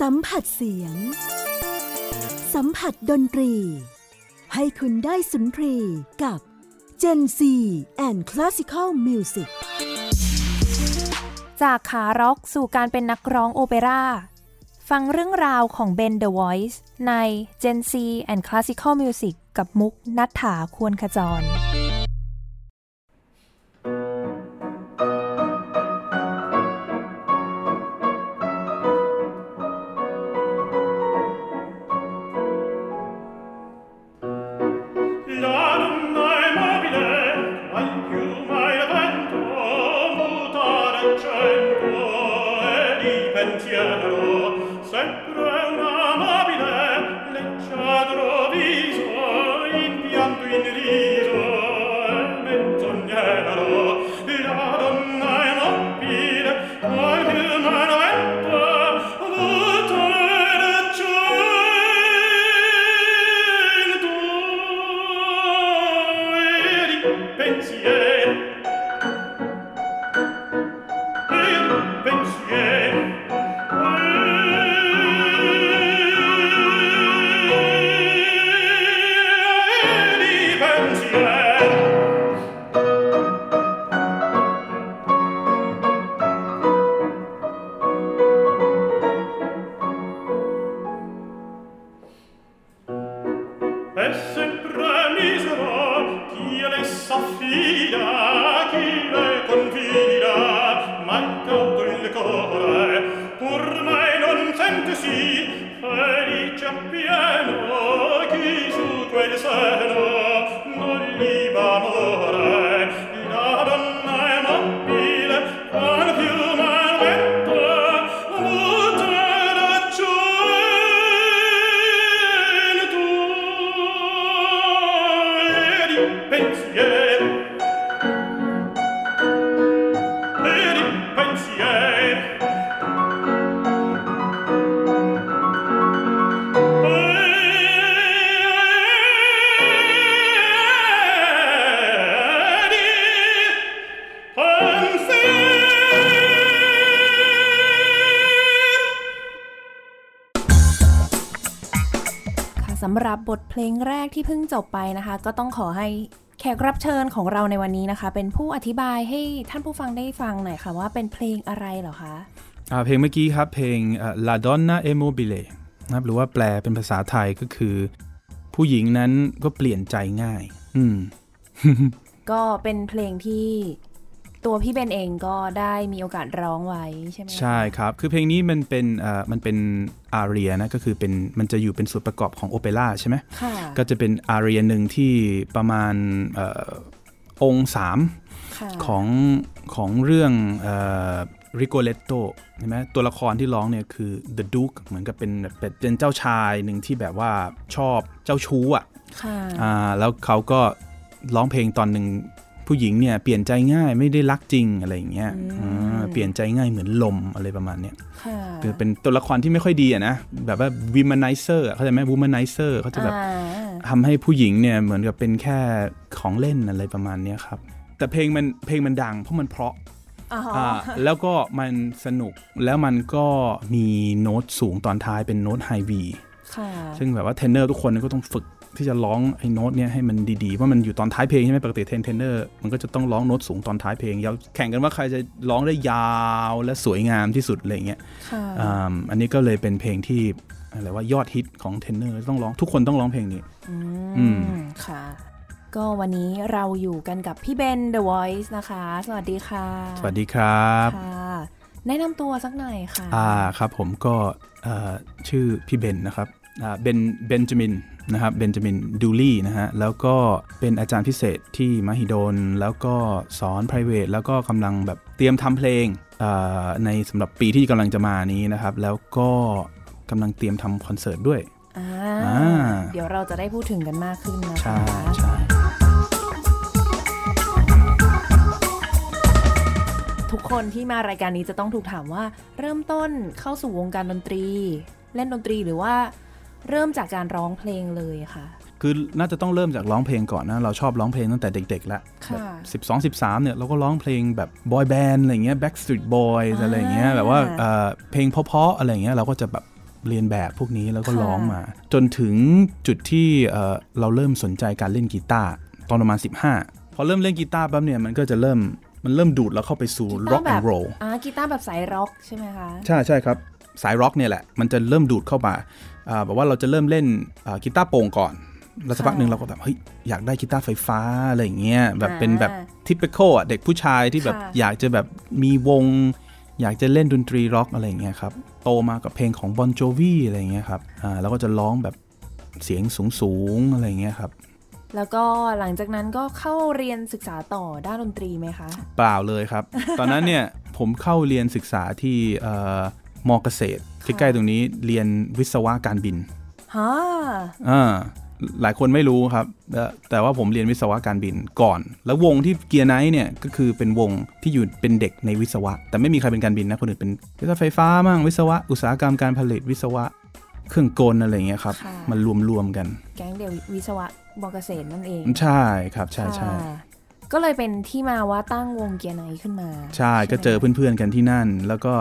สัมผัสเสียง สัมผัสดนตรี ให้คุณได้สุนทรีกับ Gen C and Classical Music จากขาร็อกสู่การเป็นนักร้องโอเปร่า ฟังเรื่องราวของเบน The Voice ใน Gen C and Classical Music กับมุกนัฐถาควรขจร กที่เพิ่งจบไปนะคะ ก็ต้องขอให้แขกรับเชิญของเราในวันนี้นะคะ เป็นผู้อธิบายให้ท่านผู้ฟังได้ฟังหน่อยค่ะว่าเป็นเพลงอะไรเหรอคะอ่าเพลงเมื่อกี้ครับเพลงเอ่อ La Donna e Mobile นะครับหรือว่าแปลเป็นภาษาไทยก็คือ ผู้หญิงนั้นก็เปลี่ยนใจง่าย อืม ก็เป็นเพลงที่ ตัวพี่เบนเองก็ได้มีโอกาสร้องไว้ใช่ไหมคะใช่ครับ คือเพลงนี้มันเป็นเอ่อมันเป็นอาเรียนะก็คือเป็นมันจะอยู่เป็นส่วนประกอบของโอเปร่าใช่ไหมค่ะก็จะเป็นอาเรียหนึ่งที่ประมาณเออองค์สามค่ะของของเรื่องริโกเลตโตใช่ไหมตัวละครที่ร้องเนี่ยคือ The Duke เหมือนกับเป็นแบบเป็นเป็นเจ้าชายหนึ่งที่แบบว่าชอบเจ้าชู้อะค่ะอ่าแล้วเขาก็ร้องเพลงตอนหนึ่ง ผู้หญิงเนี่ยเปลี่ยนใจง่ายไม่ได้รักจริงอะไรอย่างเงี้ยอ่าเปลี่ยนใจง่ายเหมือนลมอะไรประมาณเนี้ยค่ะคือเป็นตัวละครที่ไม่ค่อยดีอะนะแบบว่า womanizer อะเข้าใจไหม womanizer เขาจะแบบอ่าทำให้ผู้หญิงเนี่ยเหมือนกับเป็นแค่ของเล่นอะไรประมาณเนี้ยครับแต่เพลงมันเพลงมันดังเพราะมันเพราะอ๋อออ่าแล้วก็มันสนุกแล้วมันก็มีโน้ตสูงตอนท้ายเป็นโน้ตไฮวีค่ะซึ่งแบบว่าเทรนเนอร์ทุกคนก็ต้องฝึก ที่จะร้องไอ้โน้ตเนี่ยให้มันดีๆเพราะมันอยู่ตอนท้ายเพลงใช่ไหมปกติเทเนอร์มันก็จะต้องร้องโน้ตสูงตอนท้ายเพลงยาวแข่งกันว่าใครจะร้องได้ยาวและสวยงามที่สุดอะไรอย่างเงี้ยค่ะอ่าอันนี้ก็เลยเป็นเพลงที่อะไรว่ายอดฮิตของเทรนเนอร์ต้องร้องทุกคนต้องร้องเพลงนี้ อือืมมค่ะ ก็วันนี้เราอยู่กันกับพี่เบน The Voice นะคะ สวัสดีค่ะ สวัสดีครับค่ะแนะนำตัวสักหน่อยค่ะ อ่าครับผมก็เอ่อชื่อพี่เบนนะครับอ่า เบนเบนจามินนะครับเบนจามินดูลี่นะฮะแล้วก็เป็นอาจารย์พิเศษที่มหิดล แล้วก็สอน p r i v a t แล้วก็กำลังแบบเตรียมทำเพลงอ่าในสำหรับปีที่กำลังจะมานี้นะครับ แล้วก็กำลังเตรียมทำคอนเสิร์ตด้วยอ่าอ่าเดี๋ยวเราจะได้พูดถึงกันมากขึ้นนะคะใช่ใช่ทุกคนที่มารายการนี้จะต้องถูกถามว่าเริ่มต้นเข้าสู่วงการดนตรี เล่นดนตรีหรือว่า เริ่มจากการร้องเพลงเลยค่ะ คือน่าจะต้องเริ่มจากร้องเพลงก่อนนะ เราชอบร้องเพลงตั้งแต่เด็กๆแล้วค่ะแบบ12 13เนี่ยเราก็ร้องเพลงแบบบอยแบนด์อะไรเงี้ย Backstreet Boys อ่าอะไรเงี้ยแบบว่าเอ่อเพลงเพราะๆอะไรเงี้ยเราก็จะแบบเรียนแบบพวกนี้แล้วก็ค่ะร้องมา จนถึงจุดที่เอ่อเราเริ่มสนใจการเล่นกีตาร์ตอนประมาณ 15 พอเริ่มเล่นกีตาร์ปั๊บเนี่ยมันก็จะเริ่มมันเริ่มดูดเราเข้าไปสู่กีตา rock ร์แบ and บ roll อ่ากีตาร์แบบสายร็อกใช่ไหมคะ ใช่ใช่ครับ สายร็อกเนี่ยแหละ มันจะเริ่มดูดเข้ามาอ่าแบบว่าเราจะเริ่มเล่นอ่ากีตาร์โปร่งก่อน แล้วสักพักหนึ่งเราก็แบบเฮ้ยอยากได้กีตาร์ไฟฟ้าอะไรอย่างเงี้ยแบบเป็นแบบอ่า typical อะเด็กผู้ชายที่แบบค่ะอยากจะแบบมีวง อยากจะเล่นดนตรีร็อกอะไรอย่างเงี้ยครับโตมากับเพลงของบอนโจวีอะไรอย่างเงี้ยครับอ่าแล้วก็จะร้องแบบเสียงสูงๆอะไรอย่างเงี้ยครับแล้วก็หลังจากนั้นก็เข้าเรียนศึกษาต่อด้านดนตรีไหมคะ เปล่าเลยครับ ตอนนั้นเนี่ยผมเข้าเรียนศึกษาที่เอ่อ มอเกษตรใกล้ๆตรงนี้เรียนวิศวะการบินฮะอ่าหลายคนไม่รู้ครับแต่แต่ว่าผมเรียนวิศวะการบินก่อน แล้ววงที่เกียร์ไนท์เนี่ยก็คือเป็นวงที่อยู่เป็นเด็กในวิศวะ แต่ไม่มีใครเป็นการบินนะคนอื่นเป็นวิศวะไฟฟ้ามั่งวิศวะอุตสาหกรรมการผลิตวิศวะเครื่องกลอะไรอย่างเงี้ยครับค่ะมันรวมๆกัน แก๊งเดียววิศวะบอเกษตรนั่นเอง ใช่ครับ ใช่ใช่ค่ะ ก็เลยเป็นที่มาว่าตั้งวงเกียร์ไนท์ขึ้นมา ใช่ก็เจอไหมเพื่อนๆกันที่นั่น แล้วก็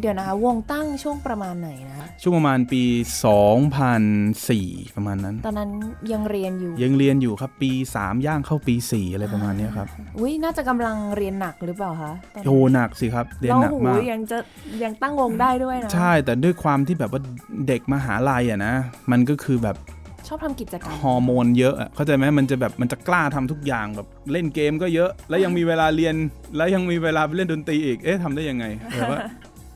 เดี๋ยวนะคะวงตั้งช่วงประมาณไหนนะ ช่วงประมาณปี 2004 ประมาณนั้น ตอนนั้นยังเรียนอยู่ ยังเรียนอยู่ครับปี 3 ย่างเข้าปี 4 อะไรประมาณเนี้ยครับอุ้ยน่าจะกำลังเรียนหนักหรือเปล่าคะตนนั้นโหหนักสิครับเรียนหนักมากแล้วโหยังจะยังตั้งวงได้ด้วยนะใช่แต่ด้วยความที่แบบว่าเด็กมหาลัยอะนะ มันก็คือแบบช อบทำกิจกรรมฮอร์โมนเยอะอะเข้าใจไหมมันจะแบบมันจะกล้าทำทุกอย่างแบบเล่นเกมก็เยอะ แล้วยังมีเวลาเรียน แล้วยังมีเวลาไปเล่นดนตรีอีกเอ๊ะทำได้ยังไงแบบว่า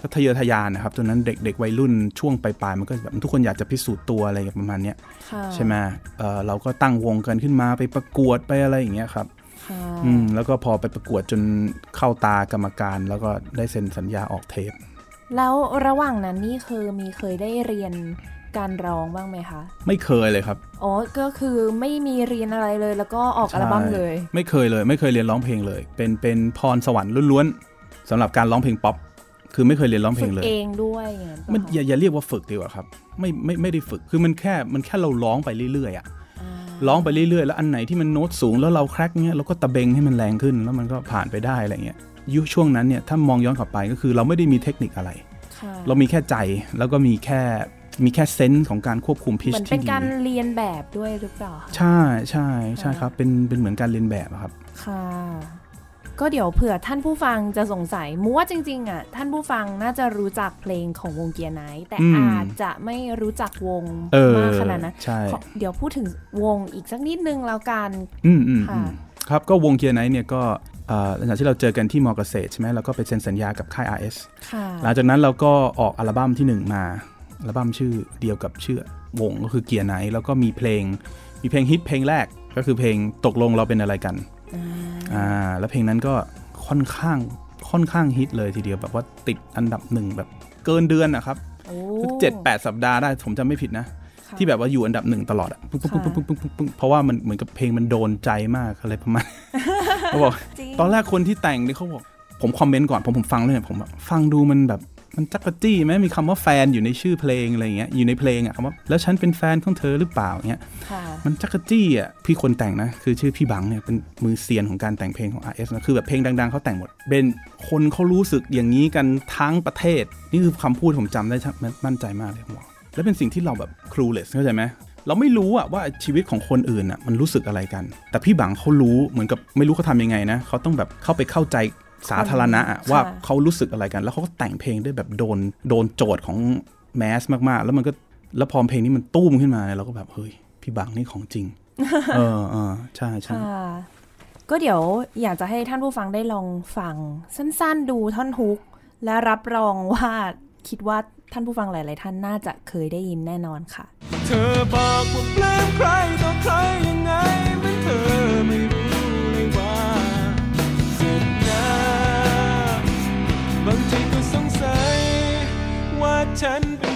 ก็ทะเยอทะยานนะครับตอนนั้นเด็กเด็กวัยรุ่นช่วงปลายๆมันก็แบบทุกคนอยากจะพิสูจน์ตัวอะไรประมาณเนี้ยค่ะใช่ไหมเออเราก็ตั้งวงกันขึ้นมาไปประกวดไปอะไรอย่างเงี้ยครับค่ะอืมแล้วก็พอไปประกวดจนเข้าตากรรมการ แล้วก็ได้เซ็นสัญญาออกเทป แล้วระหว่างนั้นนี่คือมีเคยได้เรียน การร้องบ้างไหมคะ ไม่เคยเลยครับ อ๋อ ก็คือไม่มีเรียนอะไรเลย แล้วก็ออกอัลบั้มเลย ไม่เคยเลย ไม่เคยเรียนร้องเพลงเลย เป็นเป็นพรสวรรค์ล้วนๆสำหรับการร้องเพลงป๊อปคือไม่เคยเรียนร้องเพลฝึงกเลยเองด้วยอย่างนั้นมันเปล่าอย่าอย่าเรียกว่าฝึกดีกว่าครับไม่ไม่ไม่ได้ฝึกคือมันแค่มันแค่เราร้องไปเรื่อยๆอะอ่าร้องไปเรื่อยๆ แล้วอันไหนที่มันโน้ตสูงแล้วเราแคร็กเงี้ยเราก็ตะเบงให้มันแรงขึ้นแล้วมันก็ผ่านไปได้อะไรเงี้ยยุคช่วงนั้นเนี่ยถ้ามองย้อนกลับไปก็คือเราไม่ได้มีเทคนิคอะไรค่ะเรามีแค่ใจแล้วก็มีแค่ มีแค่เซนส์ของการควบคุมพิชเหมือนเป็ที่นดีการเรียนแบบด้วยหรือเปล่าคะใช่ใช่ใช่ค่ะครับ เป็นเป็นเหมือนการเรียนแบบอะครับ ค่ะ ก็เดี๋ยวเผื่อท่านผู้ฟังจะสงสัยมูว่าจริงๆอะท่านผู้ฟังน่าจะรู้จักเพลงของวงเกียร์ไนท์แต่อืมอาจจะไม่รู้จักวงเออมากขนาดนั้นใช่ขอเดี๋ยวพูดถึงวงอีกสักนิดนึงแล้วกันอืมอืมค่ะอืมครับก็วง Gear Knight เนี่ยก็เอ่อหลังจากที่เราเจอกันที่มอเกษตรใช่ไหมเราก็ไปเซ็นสัญญากับค่าย RS ค่ะหลังจากนั้นเราก็ออกอัลบั้มที่หนึ่งมา อัลบั้มชื่อเดียวกับชื่อวงก็คือ Gear Knight แล้วก็มีเพลงมีเพลงฮิตเพลงแรกก็คือเพลงตกลงเราเป็นอะไรกันอ่าอ่าแล้วเพลงนั้นก็ค่อนข้างค่อนข้างฮิตเลยทีเดียวแบบว่าติดอันดับหนึ่งแบบเกินเดือนนะครับโอ้เจ็ดแปดสัปดาห์ได้ผมจำไม่ผิดนะค่ะที่แบบว่าอยู่อันดับหนึ่งตลอดอะปุ๊บปุ๊บปุ๊บปุ๊บปุ๊บปุ๊บปุ๊บเพราะว่ามันเหมือนกับเพลงมันโดนใจมากอะไรประมาณเขาบอกจริงตอนแรกคนที่แต่งนี่เขาบอกผมคอมเมนต์ก่อนผมผมฟังเลยเนี่ยผมแบบฟังดูมันแบบ มันจักรจี้ไหมมีคำว่าแฟนอยู่ในชื่อเพลงอะไรอย่างเงี้ยอยู่ในเพลงอะคำว่าแล้วฉันเป็นแฟนของเธอหรือเปล่าเงี้ยค่ะมันจักรจี้อะพี่คนแต่งนะคือชื่อพี่บังเนี่ยเป็นมือเซียนของการแต่งเพลงของ RS นะคือแบบเพลงดัง ๆเขาแต่งหมดเป็นคนเขารู้สึกอย่างนี้กันทั้งประเทศ นี่คือคำพูดผมจำได้ชัดมั่นใจมากเลยผมบอกแล้วเป็นสิ่งที่เราแบบ clueless เข้าใจไหมเราไม่รู้อะว่าชีวิตของคนอื่นอะมันรู้สึกอะไรกัน แต่พี่บังเขารู้เหมือนกับไม่รู้เขาทำยังไงนะเขาต้องแบบเข้าไปเข้าใจ สาธารณะอะค่ะว่าเขารู้สึกอะไรกัน แล้วเขาก็แต่งเพลงได้แบบโดนโดนโจทย์ของแมสมากๆ แล้วมันก็แล้วพอเพลงนี้มันตุ้มขึ้นมาเนี่ยเราก็แบบเฮ้ยพี่บังนี่ของจริง เออเออใช่ใช่ค่ะก็เดี๋ยวอยากจะให้ท่านผู้ฟังได้ลองฟังสั้นๆดูท่อนฮุก และรับรองว่าคิดว่าท่านผู้ฟังหลาย ๆ ท่านน่าจะเคยได้ยินแน่นอนค่ะ เธอบอกว่าปลื้มใครต่อใคร ฉันเป็น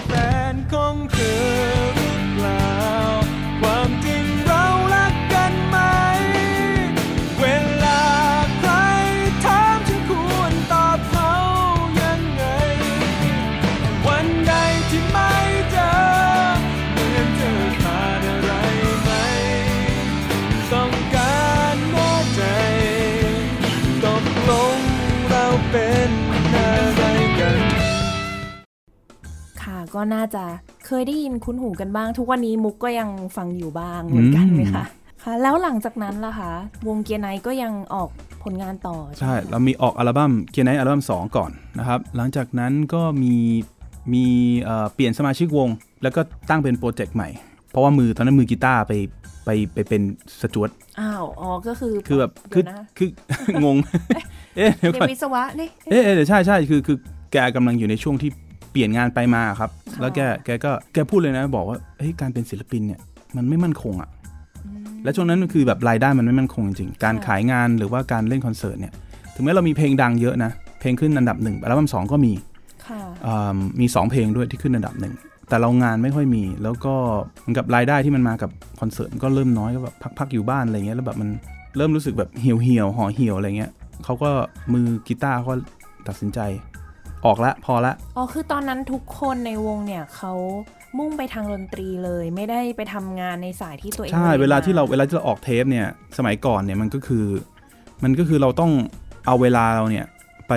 แฟน กันค่ะก็น่าจะเคยได้ยินคุ้นหูกันบ้าง ทุกวันนี้มุกก็ยังฟังอยู่บ้างเหมือนกันไหมคะค่ะ แล้วหลังจากนั้นล่ะคะ วงเกียร์ไนท์ก็ยังออกผลงานต่อ ใช่ไหมคะเรามีออกอัลบั้มเกียร์ไนอัลบั้ม2 ก่อนนะครับ หลังจากนั้นก็มีมีเอ่อเปลี่ยนสมาชิกวง แล้วก็ตั้งเป็นโปรเจกต์ใหม่ เพราะว่ามือตอนนั้นมือกีตาร์ไปไปไปเป็นสจวตอ้าว อ๋อ ก็คือ คือแบบ คืเดี๋อยวนะคืองง เอ๊ะเดี๋ยวเรียก่อนนวิศวะนี่ เอ๊ะเอ๊ะเดี๋ยวใช่ใช่คือคือแกกำลังอยู่ในช่วงที่ เปลี่ยนงานไปมาครับค่ะแล้วแกแกก็แกพูดเลยนะบอกว่าเฮ้ยการเป็นศิลปินเนี่ยมันไม่มั่นคงอะ่ะและช่วงนั้นมันคือแบบรายได้มันไม่มั่นคงจริงๆการขายงานหรือว่าการเล่นคอนเสิร์ตเนี่ยถึงแม้เรามีเพลงดังเยอะนะเพลงขึ้นอันดับหนึ่งอัลบั้มสองก็มีค่ะอ่ามีสองเพลงด้วยที่ขึ้นอันดับหนึ่งแต่เรางานไม่ค่อยมี แล้วก็เหมือนกับรายได้ที่มันมากับคอนเสิร์ตมันก็เริ่มน้อยก็แบบพักๆอยู่บ้านอะไรเงี้ยแล้วแบบมันเริ่มรู้สึกแบบเหี่ยวเหี่ยวๆห่อเหี่ยวอะไรเงี้ยเขาก็มือกีตาร์เขาก็ตัดสินใจ ออกละพอละ อ๋อ คือตอนนั้นทุกคนในวงเนี่ยเขามุ่งไปทางดนตรีเลย ไม่ได้ไปทำงานในสายที่ตัวเองใช่รียนเวลาที่เรามเวลาที่เราออกเทปเนี่ยสมัยก่อนเนี่ยมันก็คือ มันก็คือเราต้องเอาเวลาเราเนี่ยไป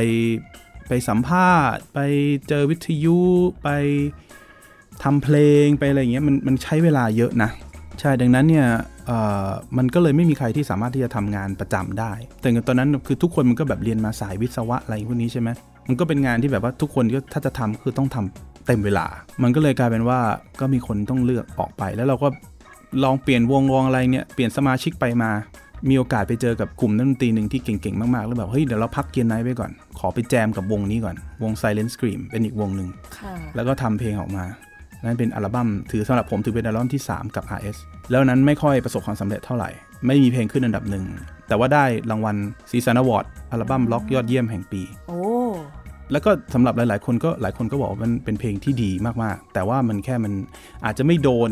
ไปสัมภาษณ์ ไปเจอวิทยุไปทำเพลงไปอะไรอย่างเงี้ยมันมันใช้เวลาเยอะนะ ใช่ดังนั้นเนี่ยเอ่อมันก็เลยไม่มีใครที่สามารถที่จะทำงานประจำได้ แต่ตอนนั้นคือทุกคนมันก็แบบเรียนมาสายวิศวะอะไรพวกนี้ใช่ไหม มันก็เป็นงานที่แบบว่าทุกคนก็ถ้าจะทำคือต้องทำเต็มเวลา มันก็เลยกลายเป็นว่าก็มีคนต้องเลือกออกไป แล้วเราก็ลองเปลี่ยนวงวงอะไรเนี่ยเปลี่ยนสมาชิกไปมา มีโอกาสไปเจอกับกลุ่มนักดนตรีหนึ่งที่เก่งๆ มากๆ แล้วแบบเฮ้ยเดี๋ยวเราพักเกียร์ไนท์ไปก่อน ขอไปแจมกับวงนี้ก่อน วง Silent Scream เป็นอีกวงหนึ่งค่ะแล้วก็ทำเพลงออกมา นั่นเป็นอัลบั้มถือสำหรับผมถือเป็นอัลบั้มที่ 3 กับ RS แล้วนั้นไม่ค่อยประสบความสำเร็จเท่าไหร่ ไม่มีเพลงขึ้นอันดับหนึ่ง แต่ว่าได้รางวัลสีสันอวอร์ดอัลบั้มร็อกยอดเยี่ยมแห่งปี โอ้ แล้วก็สำหรับหลาย ๆ คนก็หลายคนก็บอกว่ามันเป็นเพลงที่ดีมาก ๆ แต่ว่ามันแค่มันอาจจะไม่โดน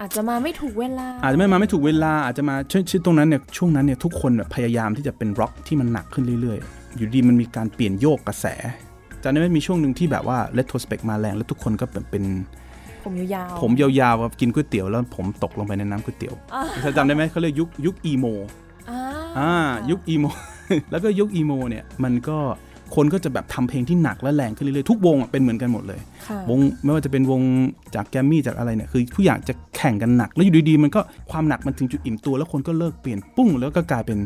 อาจจะมาไม่ถูกเวลา อาจจะไม่มาไม่ถูกเวลาอาจจะมาช่วงช่วงตรงนั้นเนี่ยช่วงนั้นเนี่ยทุกคนแบบพยายามที่จะเป็นร็อกที่มันหนักขึ้นเรื่อย ๆ อยู่ดีมันมีการเปลี่ยนโยกกระแสจำได้ไหมมีช่วงหนึ่งที่แบบว่า Retrospect มาแรงแล้วทุกคนก็เป็นเป็นผมยาวๆผมยาวๆแบบกินก๋วยเตี๋ยวแล้วผมตกลงไปในน้ำก๋วยเตี๋ยวอ่าจะจำได้ไหมเขาเรียกยุคยุค emo อ่าอ่ายุค emo แล้วก็ยุค emo เนี่ยมันก็ คนก็จะแบบทำเพลงที่หนักและแรงขึ้นเรื่อยๆทุกวงอะเป็นเหมือนกันหมดเลยค่ะวงไม่ว่าจะเป็นวงจากแกรมมี่จากอะไรเนี่ยคือทุกอย่างจะแข่งกันหนัก แล้วอยู่ดีๆมันก็ความหนักมันถึงจุดอิ่มตัว แล้วคนก็เลิกเปลี่ยนปุ้งแล้วก็กลายเป็น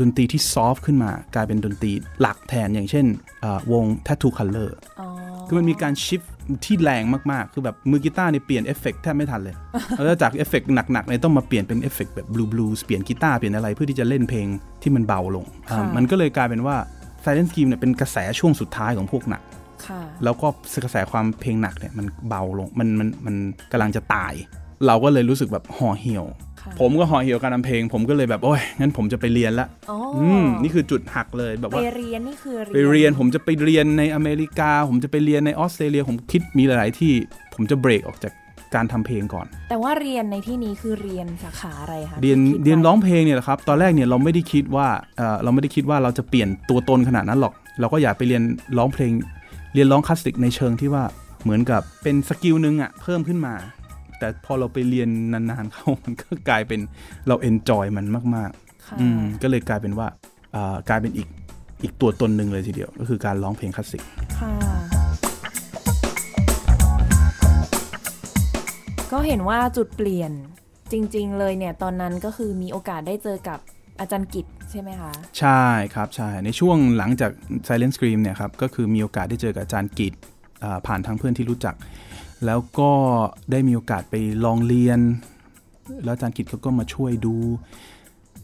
ดนตรีที่ soft ขึ้นมากลายเป็นดนตรีหลักแทนอย่างเช่นอ่าวง Tattoo Color อ๋อคือมันมีการ shift ที่แรงมาก ๆ คือแบบมือกีตาร์เนี่ยเปลี่ยนเอฟเฟกต์แทบไม่ทันเลย แล้วจากเอฟเฟกต์หนักๆเนี่ยต้องมาเปลี่ยนเป็นเอฟเฟกต์แบบ blue blue เปลี่ยนกีตาร์เปลี่ยนอะไรเพื่อที่จะเล่นเพลงที่มันเบาลงอ่ามันก็เลยกลายเป็นว่า Silent Scream เนี่ยเป็นกระแสช่วงสุดท้ายของพวกหนักค่ะแล้วก็กระแสความเพลงหนักเนี่ยมันเบาลงมันมันมันกำลังจะตาย เราก็เลยรู้สึกแบบห่อเหี่ยวค่ะผมก็ห่อเหี่ยวการทำเพลง ผมก็เลยแบบโอ้ยงั้นผมจะไปเรียนละอ๋อออืมนี่คือจุดหักเลยแบบไปว่าเรียนนี่คือไปเรียนผมจะไปเรียนในอเมริกา ผมจะไปเรียนในออสเตรเลีย ผมคิดมีหลาย ๆ ที่ผมจะเบรกออกจาก การทำเพลงก่อน แต่ว่าเรียนในที่นี้คือเรียนสาขาอะไรคะเรียนที่คิดไว้เรียนร้องเพลงเนี่ยแหละครับ ตอนแรกเนี่ยเราไม่ได้คิดว่าเออเราไม่ได้คิดว่าเราจะเปลี่ยนตัวตนขนาดนั้นหรอก เราก็อยากไปเรียนร้องเพลง เรียนร้องคลาสสิกในเชิงที่ว่าเหมือนกับเป็น skill หนึ่งอะเพิ่มขึ้นมา แต่พอเราไปเรียนนานๆเข้ามันก็กลายเป็นเราเอนจอยมันมากค่ะๆอืมก็เลยกลายเป็นว่าอ่ากลายเป็นอีกอีกตัวตนหนึ่งเลยทีเดียว ก็คือการร้องเพลงคลาสสิกค่ะ ก็เห็นว่าจุดเปลี่ยนจริง ๆ เลยเนี่ยตอนนั้นก็คือมีโอกาสได้เจอกับอาจารย์กิจใช่ไหมคะ ใช่ครับใช่ในช่วงหลังจาก Silent Scream เนี่ยครับก็คือมีโอกาสได้เจอกับอาจารย์กิจผ่านทางเพื่อนที่รู้จัก แล้วก็ได้มีโอกาสไปลองเรียน แล้วอาจารย์กิจเขาก็มาช่วยดู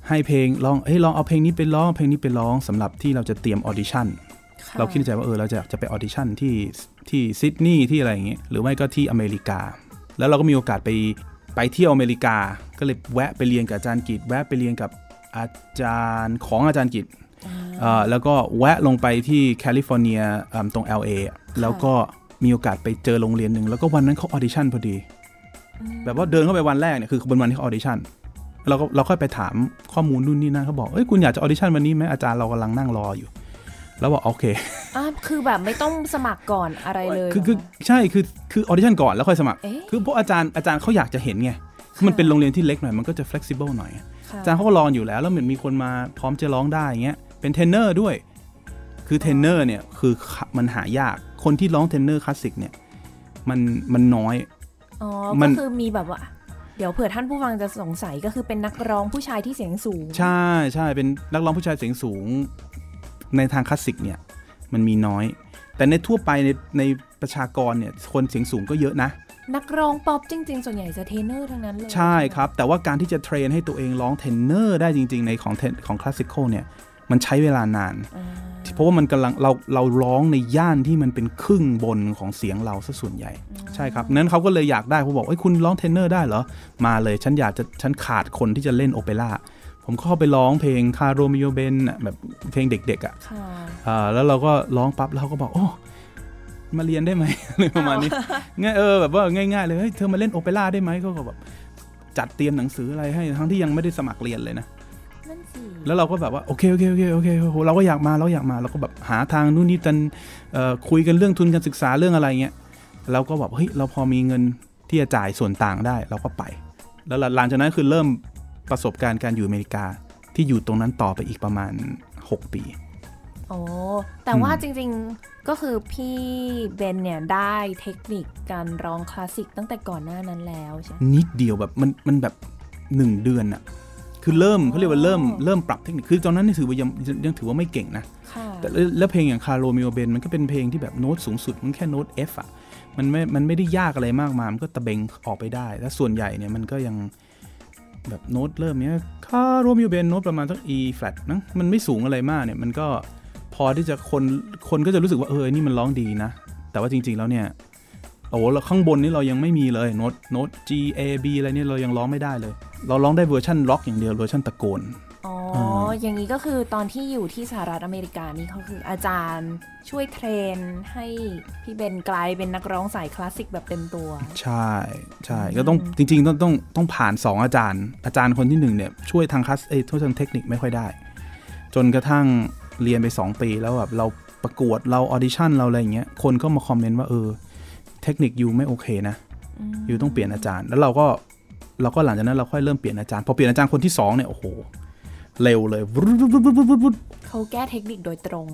ให้เพลงลองเฮ้ยลองเอาเพลงนี้ไปร้องเพลงนี้ไปร้องสำหรับที่เราจะเตรียม audition เราคิดในใจว่าเออเราจะจะไป audition ที่ที่ซิดนีย์ที่อะไรอย่างเงี้ยหรือไม่ก็ที่อเมริกา แล้วเราก็มีโอกาสไปไปเที่ยวอเมริกา ก็เลยแวะไปเรียนกับอาจารย์กิจแวะไปเรียนกับอาจารย์ของอาจารย์กิจเอ่อแล้วก็แวะลงไปที่แคลิฟอร์เนียเอิ่มตรง LA แล้วก็มีโอกาสไปเจอโรงเรียนหนึ่งแล้วก็วันนั้นเขา audition พอดี แบบว่าเดินเข้าไปวันแรกเนี่ยคือเป็นวันที่เขา audition เราก็เราค่อยไปถามข้อมูลนู่นนี่นั่นเขาบอกเอ้ยคุณอยากจะ audition วันนี้ไหมอาจารย์เรากำลังนั่งรออยู่ แล้วบอกโอเคอ่าคือแบบไม่ต้องสมัครก่อนอะไรเลยคือคือเหรอใช่คือคือ audition ก่อนแล้วค่อยสมัครเอ๊ะคือพวกอาจารย์อาจารย์เขาอยากจะเห็นไงคือมันเป็นโรงเรียนที่เล็กหน่อยมันก็จะ flexible หน่อยค่ะอาจารย์เขาก็รออยู่แล้วแล้วเหมือนมีคนมาพร้อมจะร้องได้อย่างเงี้ยเป็นเทรนเนอร์ด้วย คือเทรนเนอร์เนี่ยคือมันหายากคนที่ร้องเทรนเนอร์คลาสสิกเนี่ยมันมันน้อยอ๋อมันก็คือมีแบบว่าเดี๋ยวเผื่อท่านผู้ฟังจะสงสัยก็คือเป็นนักร้องผู้ชายที่เสียงสูง ใช่ใช่เป็นนักร้องผู้ชายเสียงสูง ในทางคลาสสิกเนี่ยมันมีน้อย แต่ในทั่วไปในในประชากรเนี่ยคนเสียงสูงก็เยอะนะ นักร้องป๊อปจริง ๆ ส่วนใหญ่จะเทเนอร์ทั้งนั้นเลย ใช่ครับ แต่ว่าการที่จะ train ให้ตัวเองร้องเทนเนอร์ได้จริง ๆ ในของ ten- ของ classical เนี่ยมันใช้เวลานานอ่าเพราะว่ามันกำลังเราเราร้องในย่านที่มันเป็นครึ่งบนของเสียงเราซะส่วนใหญ่ ใช่ครับนั้นเขาก็เลยอยากได้เขาบอกเอ้ยคุณร้องเทนเนอร์ได้เหรอ มาเลยฉันอยากจะฉันขาดคนที่จะเล่นโอเปร่า ผมก็เข้าไปร้องเพลง Caro mio ben แบบเพลงเด็กๆอะค่ะอ่าแล้วเราก็ร้องปั๊บแล้วเขาก็บอกโอ้มาเรียนได้ไหมอะไรประมาณนี้ง่ายเออแบบว่าง่ายๆเลยเฮ้ยเธอมาเล่นโอเปร่าได้ไหมเขาก็แบบจัดเตรียมหนังสืออะไรให้ทั้งที่ยังไม่ได้สมัครเรียนเลยนะนั่นสิแล้วเราก็แบบว่าโอเคโอเคโอเคโอเคโอ้โหเราก็อยากมาเราอยากมาเราก็แบบหาทางนู่นนี่กันเอ่อคุยกันเรื่องทุนการศึกษาเรื่องอะไรเงี้ยเราก็แบบเฮ้ยเราพอมีเงินที่จะจ่ายส่วนต่างได้เราก็ไป แล้วหลังจากนั้นคือเริ่ม ประสบการณ์การอยู่อเมริกาที่อยู่ตรงนั้นต่อไปอีกประมาณ 6 ปี โอ้แต่ว่าจริงๆก็คือพี่เบนเนี่ยได้เทคนิคการร้องคลาสสิกตั้งแต่ก่อนหน้านั้นแล้วใช่ไหมนิดเดียวแบบมันมันแบบ1เดือนอะคือเริ่มเขาเรียกว่าเริ่มเริ่มปรับเทคนิค คือตอนนั้นนี่ถือว่ายังยังถือว่าไม่เก่งนะค่ะแต่แล้วแล้วเพลงอย่าง Caro mio ben มันก็เป็นเพลงที่แบบโน้ตสูงสุด มันแค่โน้ต F อะมันไม่ มันไม่ได้ยากอะไรมากมาย มันก็ตะเบงออกไปได้ แล้วส่วนใหญ่เนี่ยมันก็ยัง แบบโน้ตเริ่มเนี้ย Caro mio ben โน้ตประมาณสัก E flat นะมันไม่สูงอะไรมากเนี่ย มันก็พอที่จะคนคนก็จะรู้สึกว่าเออนี่มันร้องดีนะ แต่ว่าจริง ๆ แล้วเนี่ยโอ้โหเราข้างบนนี่เรายังไม่มีเลยโน้ตโน้ต G A B อะไรเนี่ยเรายังร้องไม่ได้เลย เราร้องได้เวอ ร็อกอย่างเดียวเวอร์ชันตะโกน อ๋ออ่าอย่างนี้ก็คือตอนที่อยู่ที่สหรัฐอเมริกานี่เขาคืออาจารย์ช่วย train ให้พี่เบนกลายเป็นนักร้องสายคลาสสิกแบบเต็มตัว ใช่ใช่ก็ต้องจริง ๆ ต้องต้องต้องผ่าน 2 อาจารย์ อาจารย์คนที่1เนี่ยช่วยทางคลาสเอ้ยช่วยทางเทคนิคไม่ค่อยได้ จนกระทั่งเรียนไป 2 ปีแล้วแบบเราประกวดเราออดิชั่นเราอะไรอย่างเงี้ยคนก็มา comment ว่าเออเทคนิค you ไม่โอเคนะ you ต้องเปลี่ยนอาจารย์ แล้วเราก็เราก็หลังจากนั้นเราค่อยเริ่มเปลี่ยนอาจารย์พอเปลี่ยนอาจารย์คนที่สองเนี่ยโอ้โห เร็วเลยเขาแก้เทคนิคโดยตรง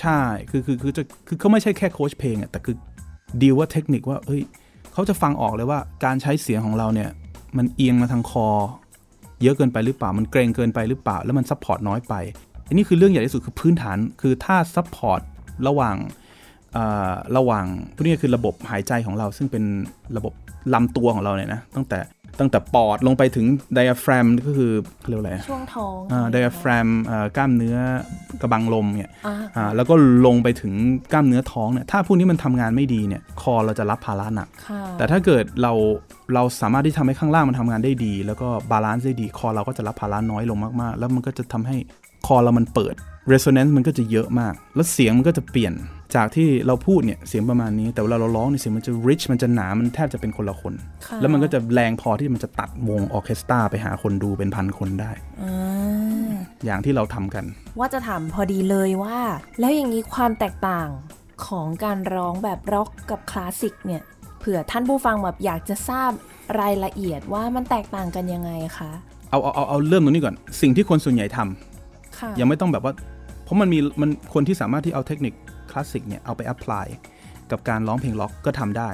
ใช่คือคือคือจะคือเขาไม่ใช่แค่โค้ชเพลงอะแต่คือดีลว่าเทคนิคว่าเฮ้ยเขาจะฟังออกเลยว่าการใช้เสียงของเราเนี่ย มันเอียงมาทางคอ เยอะเกินไปหรือเปล่ามันเกร็งเกินไปหรือเปล่า แล้วมัน support น้อยไปอันนี้คือเรื่องใหญ่ที่สุดคือพื้นฐานคือถ้า support ระหว่างเอ่อระหว่างพวกนี้คือระบบหายใจของเราซึ่งเป็นระบบลำตัวของเราเนี่ยนะตั้งแต่ ตั้งแต่ปอดลงไปถึงไดอะแฟรมก็คือเขาเรียกว่าอะไรอะช่วงท้องไดอะแฟรมกล้ามเนื้อกระบังลมเนี่ยอ่าอ่าแล้วก็ลงไปถึงกล้ามเนื้อท้องเนี่ยถ้าพวกนี้มันทำงานไม่ดีเนี่ยคอเราจะรับภาระหนักค่ะแต่ถ้าเกิดเราเราสามารถที่ทำให้ข้างล่างมันทำงานได้ดี แล้วก็ balance ได้ดี คอเราก็จะรับภาระน้อยลงมากๆ แล้วมันก็จะทำให้คอเรามันเปิด resonance มันก็จะเยอะมาก แล้วเสียงมันก็จะเปลี่ยน จากที่เราพูดเนี่ยเสียงประมาณนี้ แต่เวลาเราร้องเนี่ยเสียงมันจะ rich มันจะหนา มันแทบจะเป็นคนละคนค่ะแล้วมันก็จะแรงพอที่มันจะตัดวงออร์เคสตราไปหาคนดูเป็นพันคนได้อ่าอย่างที่เราทำกัน ว่าจะถามพอดีเลยว่า แล้วอย่างนี้ความแตกต่างของการร้องแบบร็อกกับคลาสสิกเนี่ยเผื่อท่านผู้ฟังแบบอยากจะทราบรายละเอียดว่ามันแตกต่างกันยังไงคะเอาเอาเอาเอาเริ่มตรงนี้ก่อน สิ่งที่คนส่วนใหญ่ทำค่ะยังไม่ต้องแบบว่า เพราะมันมีมันคนที่สามารถที่เอาเทคนิค คลาสสิกเนี่ยเอาไป apply กับการร้องเพลงล็อกก็ทำได้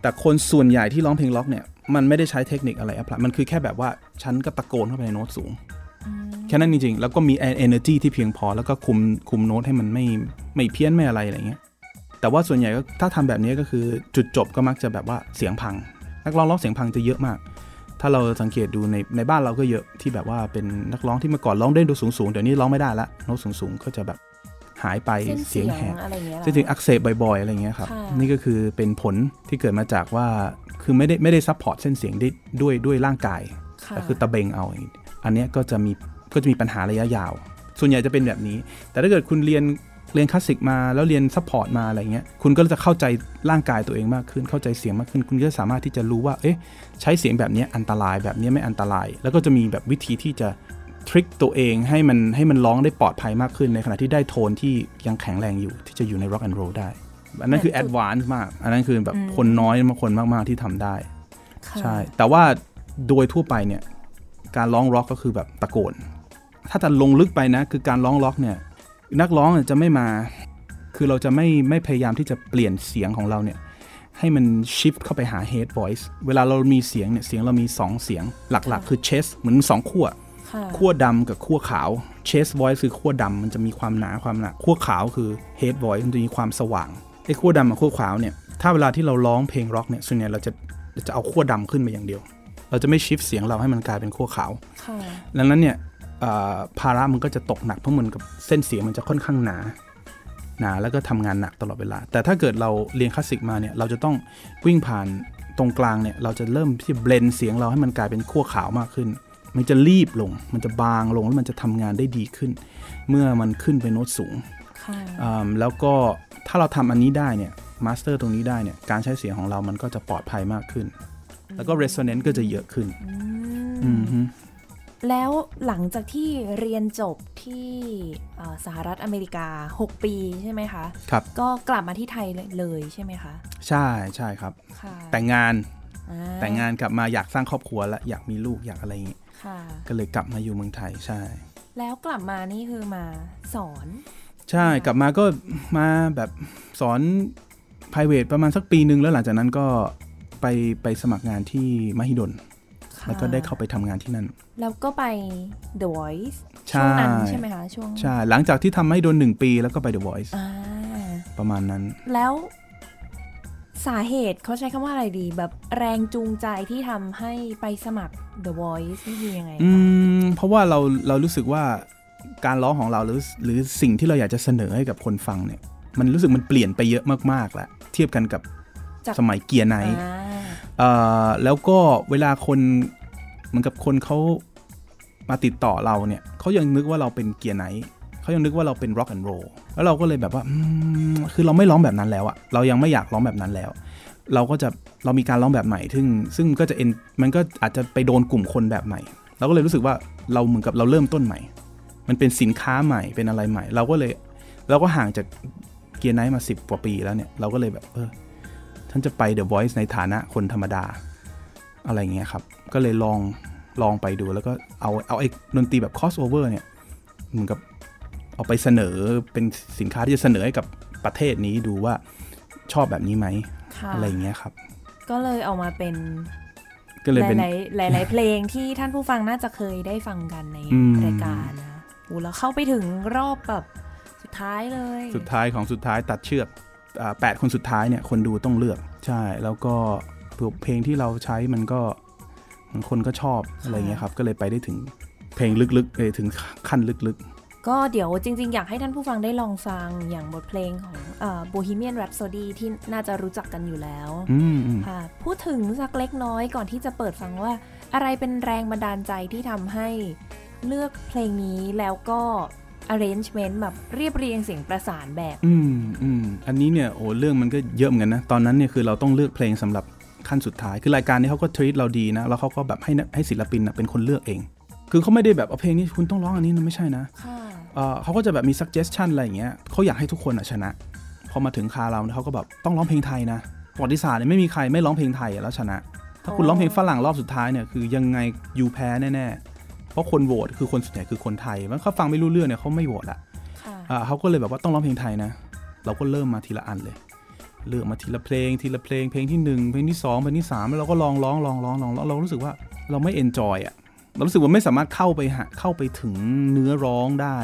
แต่คนส่วนใหญ่ที่ร้องเพลงล็อกเนี่ยมันไม่ได้ใช้เทคนิคอะไร apply มันคือแค่แบบว่าฉันก็ตะโกนเข้าไปในโน้ตสูงแค่นั้นจริงๆ แล้วก็มี energy ที่เพียงพอแล้วก็คุมคุมโน้ตให้มันไม่ไม่เพี้ยนไม่อะไรอะไรเงี้ยแต่ว่าส่วนใหญ่ก็ถ้าทำแบบนี้ก็คือจุดจบก็มักจะแบบว่าเสียงพัง นักร้องร้องเสียงพังจะเยอะมาก ถ้าเราสังเกตดูในในบ้านเราก็เยอะที่แบบว่าเป็นนักร้องที่เมื่อก่อนร้องได้ดูสูงสูงๆเดี๋ยวนี้ร้องไม่ได้ละโน้ตสูงสูงๆก็จะแบบ หายไปเส้นเสีเสียงแหบอะไรเงี้ยเหรอจริงๆอักเสบบ่อยๆอะไรเงี้ยครับค่ะนี่ก็คือเป็นผลที่เกิดมาจากว่าคือไม่ได้ไม่ได้ support เส้นเสียงได้ด้วยด้วยร่างกายค่ะแต่คือตะเบงเอาอย่างนี้อันเนี้ยก็จะมีก็จะมีปัญหาระยะยาว ส่วนใหญ่จะเป็นแบบนี้ แต่ถ้าเกิดคุณเรียนเรียนคลาสสิกมาแล้วเรียน support มาอะไรเงี้ย คุณก็จะเข้าใจร่างกายตัวเองมากขึ้น เข้าใจเสียงมากขึ้น คุณก็จะสามารถที่จะรู้ว่า เอ๊ะ ใช้เสียงแบบเนี้ยอันตรายแบบเนี้ยไม่อันตราย แล้วก็จะมีแบบวิธีที่จะ trick ตัวเองให้มันให้มันร้องได้ปลอดภัยมากขึ้นในขณะที่ได้โทนที่ยังแข็งแรงอยู่ที่จะอยู่ใน rock and roll ได้ อันนั้นคือ advance มาก อันนั้นคือแบบคนน้อยมากคนมาก ๆ ที่ทำได้ค่ะใช่ แต่ว่าโดยทั่วไปเนี่ยการร้องร็อกก็คือแบบตะโกน ถ้าจะลงลึกไปนะคือการร้องร็อกเนี่ยนักร้องเนี่ยจะไม่มา คือเราจะไม่ไม่พยายามที่จะเปลี่ยนเสียงของเราเนี่ยให้มัน shift เข้าไปหา head voice เวลาเรามีเสียงเนี่ยเสียงเรามี 2 เสียงหลักๆ คือ chest เหมือนสองขั้วค่ะ ขั้วดำกับขั้วขาว chest voice คือขั้วดำมันจะมีความหนาความหนักขั้วขาวคือ head voice มันจะมีความสว่างไอ้ขั้วดำกับขั้วขาวเนี่ยถ้าเวลาที่เราร้องเพลงร็อกเนี่ยส่วนใหญ่เราจะเราจะเอาขั้วดำขึ้นมาอย่างเดียว เราจะไม่ shift เสียงเราให้มันกลายเป็นขั้วขาวค่ะดังนั้นเนี่ยเอ่อภาระมันก็จะตกหนักเพราะเหมือนกับเส้นเสียงมันจะค่อนข้างหนาหนาแล้วก็ทำงานหนักตลอดเวลา แต่ถ้าเกิดเราเรียนคลาสสิกมาเนี่ยเราจะต้องวิ่งผ่านตรงกลางเนี่ยเราจะเริ่มที่ blend เสียงเราให้มันกลายเป็นขั้วขาวมากขึ้น มันจะลีบลง มันจะบางลงแล้วมันจะทำงานได้ดีขึ้น เมื่อมันขึ้นไปโน้ตสูงค่ะอ่าแล้วก็ถ้าเราทำอันนี้ได้เนี่ย master ตรงนี้ได้เนี่ยการใช้เสียงของเรามันก็จะปลอดภัยมากขึ้น แล้วก็ resonance ก็จะเยอะขึ้นอืมฮึแล้วหลังจากที่เรียนจบที่เอ่อสหรัฐอเมริกา 6 ปีใช่ไหมคะครับก็กลับมาที่ไทยเลยใช่ไหมคะ ใช่ใช่ครับค่ะแต่งงานอ่แต่งงานกลับมาอยากสร้างครอบครัวและอยากมีลูกอยากอะไรอย่างงี้ค่ะ ก็เลยกลับมาอยู่เมืองไทยใช่ แล้วกลับมานี่คือมาสอน ใช่กลับมาก็มาแบบสอน p r i v a t ประมาณสักปีหนึ่งแล้วหลังจากนั้นก็ไปไปสมัครงานที่มหิดลค่ะแล้วก็ได้เข้าไปทำงานที่นั่น แล้วก็ไป The Voice ใช่ช่วงนั้นใช่ไหมคะช่วงใช่ หลังจากที่ทำมหิดลหนึ่งปีแล้วก็ไป The Voice อ่าประมาณนั้น แล้ว สาเหตุเขาใช้คำว่าอะไรดี แบบแรงจูงใจที่ทำให้ไปสมัคร The Voice นี่คือยังไงอืคะมเพราะว่าเราเรารู้สึกว่าการร้องของเราหรือหรือสิ่งที่เราอยากจะเสนอให้กับคนฟังเนี่ย มันรู้สึกมันเปลี่ยนไปเยอะมากๆแล้วเทียบกันกับจากสมัยเกียร์ไนท์อ่าเอ่อแล้วก็เวลาคนเหมือนกับคนเขามาติดต่อเราเนี่ยเขายังนึกว่าเราเป็นเกียร์ไนท์ เขายังนึกว่าเราเป็น rock and roll แล้วเราก็เลยแบบว่าคือเราไม่ร้องแบบนั้นแล้วอะเรายังไม่อยากร้องแบบนั้นแล้ว เราก็จะเรามีการร้องแบบใหม่ ซึ่งซึ่งก็จะเอ็นมันก็อาจจะไปโดนกลุ่มคนแบบใหม่เราก็เลยรู้สึกว่าเราเหมือนกับเราเริ่มต้นใหม่ มันเป็นสินค้าใหม่เป็นอะไรใหม่ เราก็เลยเราก็ห่างจากเกียร์ไนท์มาสิบกว่าปีแล้วเนี่ยเราก็เลยแบบเออท่านจะไป The Voice ในฐานะคนธรรมดา อะไรเงี้ยครับ ก็เลยลองลองไปดูแล้วก็เอาเอาไอ้ดนตรีแบบ crossover เนี่ย เหมือนกับ เอาไปเสนอเป็นสินค้าที่จะเสนอให้กับประเทศนี้ดูว่าชอบแบบนี้ไหมค่ะอะไรเงี้ยครับ ก็เลยเอามาเป็นก็เลยเป็นหลายๆหลายๆเพลงที่ท่านผู้ฟังน่าจะเคยได้ฟังกันในอืมรายการนะอูแล้วเข้าไปถึงรอบแบบสุดท้ายเลย สุดท้ายของสุดท้ายตัดเชือกอ่าแปดคนสุดท้ายเนี่ยคนดูต้องเลือกใช่ แล้วก็เพลงที่เราใช้มันก็บางคนก็ชอบอะไรเงี้ยครับ ก็เลยไปได้ถึงเพลงลึกๆเลยถึงขั้นลึก ก็เดี๋ยวจริง ๆ อยากให้ท่านผู้ฟังได้ลองฟังอย่างบทเพลงของเอ่อ Bohemian Rhapsody ที่น่าจะรู้จักกันอยู่แล้วๆอืมอืมค่ะพูดถึงสักเล็กน้อยก่อนที่จะเปิดฟังว่า อะไรเป็นแรงบันดาลใจที่ทำให้เลือกเพลงนี้แล้วก็ arrangement แบบเรียบเรียงเสียงประสานแบบ อืมอืมอันนี้เนี่ยโอ้เรื่องมันก็เยอะเหมือนกันนะ ตอนนั้นเนี่ยคือเราต้องเลือกเพลงสำหรับขั้นสุดท้าย คือรายการนี้เขาก็ทรีตเราดีนะ แล้วเขาก็แบบให้นักให้ศิลปินนะเป็นคนเลือกเอง คือเขาไม่ได้แบบเอาเพลงนี้คุณต้องร้องอันนี้นะไม่ใช่นะค่ะ เอ่อเขาก็จะแบบมี suggestion อะไรอย่างเงี้ยเขาอยากให้ทุกคนอะชนะ พอมาถึงคาเราเนี่ยเขาก็แบบต้องร้องเพลงไทยนะประวัติศาสตร์เนี่ยไม่มีใครไม่ร้องเพลงไทยอะแล้วชนะ ถ้าคุณอ๋อร้องเพลงฝรั่งรอบสุดท้ายเนี่ยคือยังไงยูแพ้แน่ๆ เพราะคนโหวตคือคนส่วนใหญ่คือคนไทย มันเขาฟังไม่รู้เรื่องเนี่ยเขาไม่โหวตละค่ะอ่าเขาก็เลยแบบว่าต้องร้องเพลงไทยนะ เราก็เริ่มมาทีละอันเลย เลือกมาทีละเพลง ทีละเพลง เพลงที่หนึ่งเพลงที่สองเพลงที่สามแล้วเราก็ลองร้องลองร้องลองแล้วเรารู้สึกว่าเราไม่เอนจอยอะ เรารู้สึกว่าไม่สามารถเข้าไปหาเข้าไปถึงเนื้อร้องได้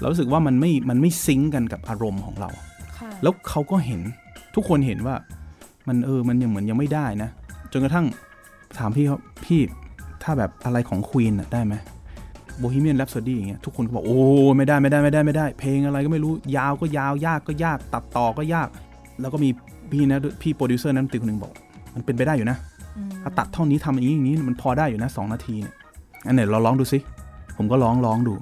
เรารู้สึกว่ามันไม่มันไม่ซิงก์กันกับอารมณ์ของเราค่ะแล้วเขาก็เห็นทุกคนเห็นว่ามันเออมันยังเหมือนยังไม่ได้นะ จนกระทั่งถามพี่เขาพี่ถ้าแบบอะไรของ Queen ได้ไหม Bohemian Rhapsody อย่างเงี้ยทุกคนก็บอกโอ้ไม่ได้ไม่ได้ไม่ได้ไม่ได้ เพลงอะไรก็ไม่รู้ยาวก็ยาวยากก็ยาก ตัดต่อก็ยาก แล้วก็มีพี่นะพี่โปรดิวเซอร์นั้นตีคนหนึ่งบอก มันเป็นไปได้อยู่นะอืมถ้าตัดเท่านี้ทำอย่างนี้อย่างนี้มันพอได้อยู่นะสองนาทีเนี่ย อันไหนเราร้องดูสิผมก็ร้องร้องดู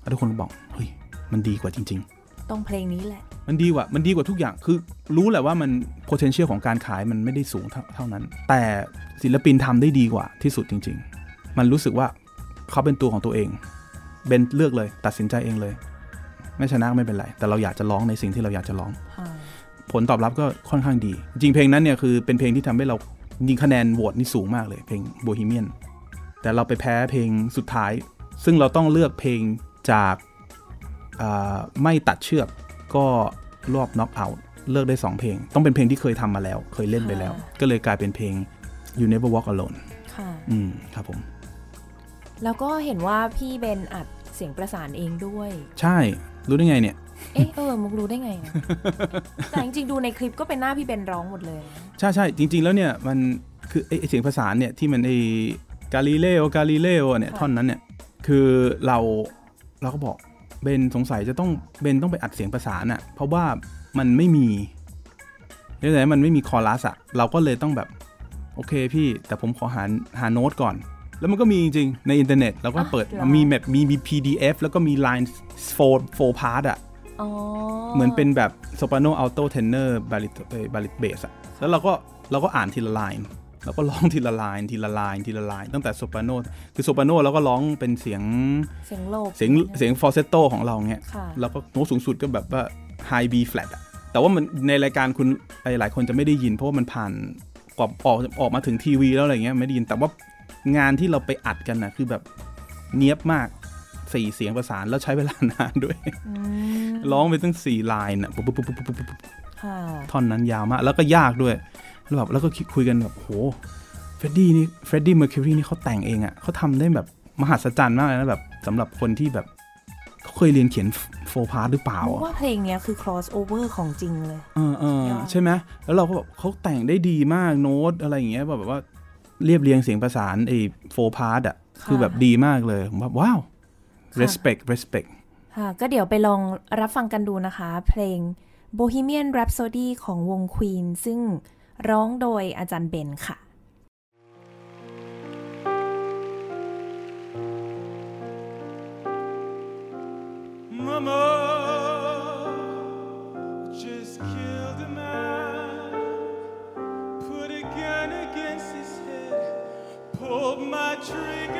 แล้วทุกคนก็บอกเฮ้ยมันดีกว่าจริง ๆ ต้องเพลงนี้แหละ มันดีกว่ามันดีกว่าทุกอย่างคือรู้แหละว่ามัน potential ของการขายมันไม่ได้สูงเท่าเท่านั้น แต่ศิลปินทำได้ดีกว่าที่สุดจริง ๆ มันรู้สึกว่าเขาเป็นตัวของตัวเองเบนเลือกเลย ตัดสินใจเองเลย ไม่ชนะไม่เป็นไร แต่เราอยากจะร้องในสิ่งที่เราอยากจะร้องค่ะผลตอบรับก็ค่อนข้างดี จริงเพลงนั้นเนี่ยคือเป็นเพลงที่ทำให้เรายิงคะแนนโหวตนี่สูงมากเลย เพลง Bohemian แต่เราไปแพ้เพลงสุดท้าย ซึ่งเราต้องเลือกเพลงจากอ่าไม่ตัดเชือกก็รอบน็อกเอาท์เลิกได้ 2 เพลง ต้องเป็นเพลงที่เคยทำมาแล้ว เคยเล่นไปแล้ว ก็เลยกลายเป็นเพลง You Never Walk Alone ค่ะอืมครับผม แล้วก็เห็นว่าพี่เบนอัดเสียงประสานเองด้วย ใช่ รู้ได้ไงเนี่ย เอ๊ะเออมุกรู้ได้ไงอะแต่จริงๆดูในคลิปก็เป็นหน้าพี่เบนร้องหมดเลยนะใช่ใช่จริง ๆ แล้วเนี่ยมันคือไอ้ไอ้เสียงประสานเนี่ยที่มันไอ้ กาลิเลโอกาลิเลโอเนี่ยท่อนนั้นเนี่ยคือเราเราก็บอกเบนสงสัยจะต้องเบนต้องไปอัดเสียงประสานอะเพราะว่ามันไม่มีเรื่องไหนมันไม่มีคอรัสอะเราก็เลยต้องแบบโอเคพี่ แต่ผมขอหาหาโน้ตก่อน แล้วมันก็มีจริงๆในอินเทอร์เน็ตเราก็เปิดมีแบบมีมี PDF แล้วก็มี line four four part อะอ๋อเหมือนเป็นแบบโซปราโนอัลโตเทนเนอร์บาริบาริเบสอะแล้วเราก็เราก็อ่านทีละไลน์ เราก็ร้องทีละไลน์ทีละไลน์ทีละไลน์ตั้งแต่โซปราโนคือโซปราโนเราก็ร้องเป็นเสียงเสียงโลกเสียงเสียง falsetto ของเราเงี้ยค่ะแล้วก็โน้ตสูงสุดก็แบบว่า high B flat อะแต่ว่ามันในรายการคุณไอหลายคนจะไม่ได้ยิน เพราะว่ามันผ่านกว่าออกออกมาถึงทีวีแล้วอะไรเงี้ยไม่ได้ยินแต่ว่างานที่เราไปอัดกันนะคือแบบเนี้ยบมากสี่เสียงประสานแล้วใช้เวลานานด้วยอืมร้องไปตั้งสี่ไลน์อะปุ๊บปุ๊บปุ๊บปุ๊บปุ๊บปุ๊บค่ะท่อนนั้นยาวมาก แล้วก็ยากด้วย แล้วแบบแล้วก็คิดคุยกันแบบโหเฟรดดี้นี่เฟรดดี้เมอร์คิวรีนี่เขาแต่งเองอะเขาทำได้แบบมหัศจรรย์มากเลยนะแบบสำหรับคนที่แบบเขาเคยเรียนเขียน four part หรือเปล่ามุกอะว่าเพลงเนี้ยคือ cross over ของจริงเลยเออเออยอดใช่ไหมแล้วเราก็แบบเขาแต่งได้ดีมากโน้ตอะไรอย่างเงี้ยแบบว่าเรียบเรียงเสียงประสานไอ้โฟพาร์อะคือแบบดีมากเลยผมแบบว้าว respect respect ค่ะก็เดี๋ยวไปลองรับฟังกันดูนะคะ เพลง Bohemian Rhapsody ของวง Queen ซึ่ง ร้องโดยอาจารย์เบนค่ะ Mama just killed a man, put a gun against his head, pulled my trigger,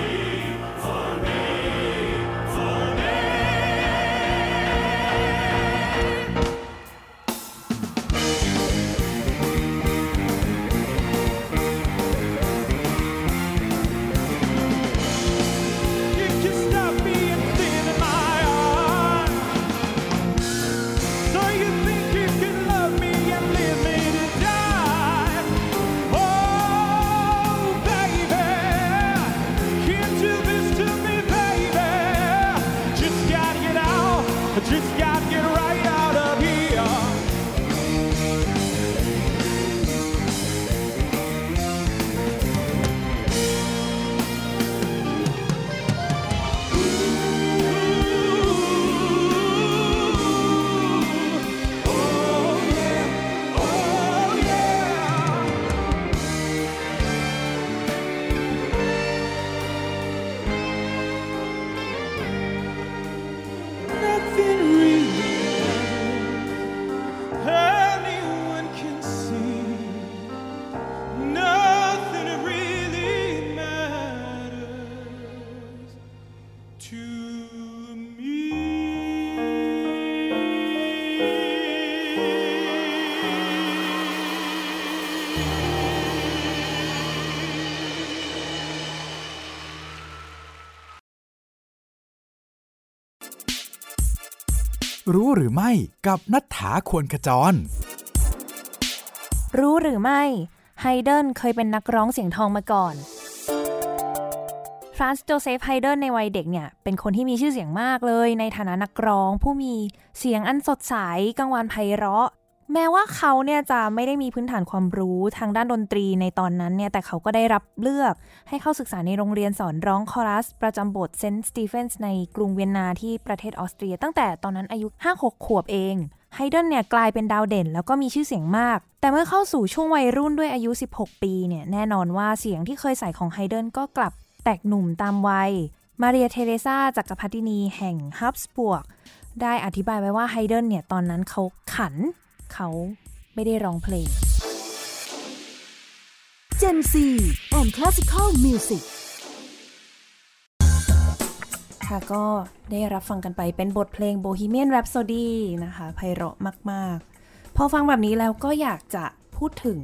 รู้หรือไม่กับนัฐถาควรขจร รู้หรือไม่ไฮเดนเคยเป็นนักร้องเสียงทองมาก่อนฟรานซ์โจเซฟไฮเดนในวัยเด็กเนี่ย เป็นคนที่มีชื่อเสียงมากเลย ในฐานะนักร้อง ผู้มีเสียงอันสดใสกังวานไพเราะ แม้ว่าเขาเนี่ยจะไม่ได้มีพื้นฐานความรู้ทางด้านดนตรีในตอนนั้นเนี่ย แต่เขาก็ได้รับเลือกให้เข้าศึกษาในโรงเรียนสอนร้องคอรัส ประจำโบสถ์เซนต์สตีเฟนส์ในกรุงเวียนนาที่ประเทศออสเตรีย ตั้งแต่ตอนนั้นอายุ 5-6 ขวบเองไฮเดนเนี่ยกลายเป็นดาวเด่นแล้วก็มีชื่อเสียงมาก แต่เมื่อเข้าสู่ช่วงวัยรุ่นด้วยอายุ 16 ปีเนี่ยแน่นอนว่าเสียงที่เคยใส่ของไฮเดนก็กลับแตกหนุ่มตามวัย มาเรียเทเรซาจักรพรรดินีแห่งฮับสบวก ได้อธิบายไว้ว่าไฮเดนเนี่ยตอนนั้นเขาขัน เขาไม่ได้ร้องเพลง Gen Z and Classical Music ค่ะก็ได้รับฟังกันไปเป็นบทเพลง Bohemian Rhapsody นะคะไพเราะมาก ๆ พอฟังแบบนี้แล้วก็อยากจะพูดถึง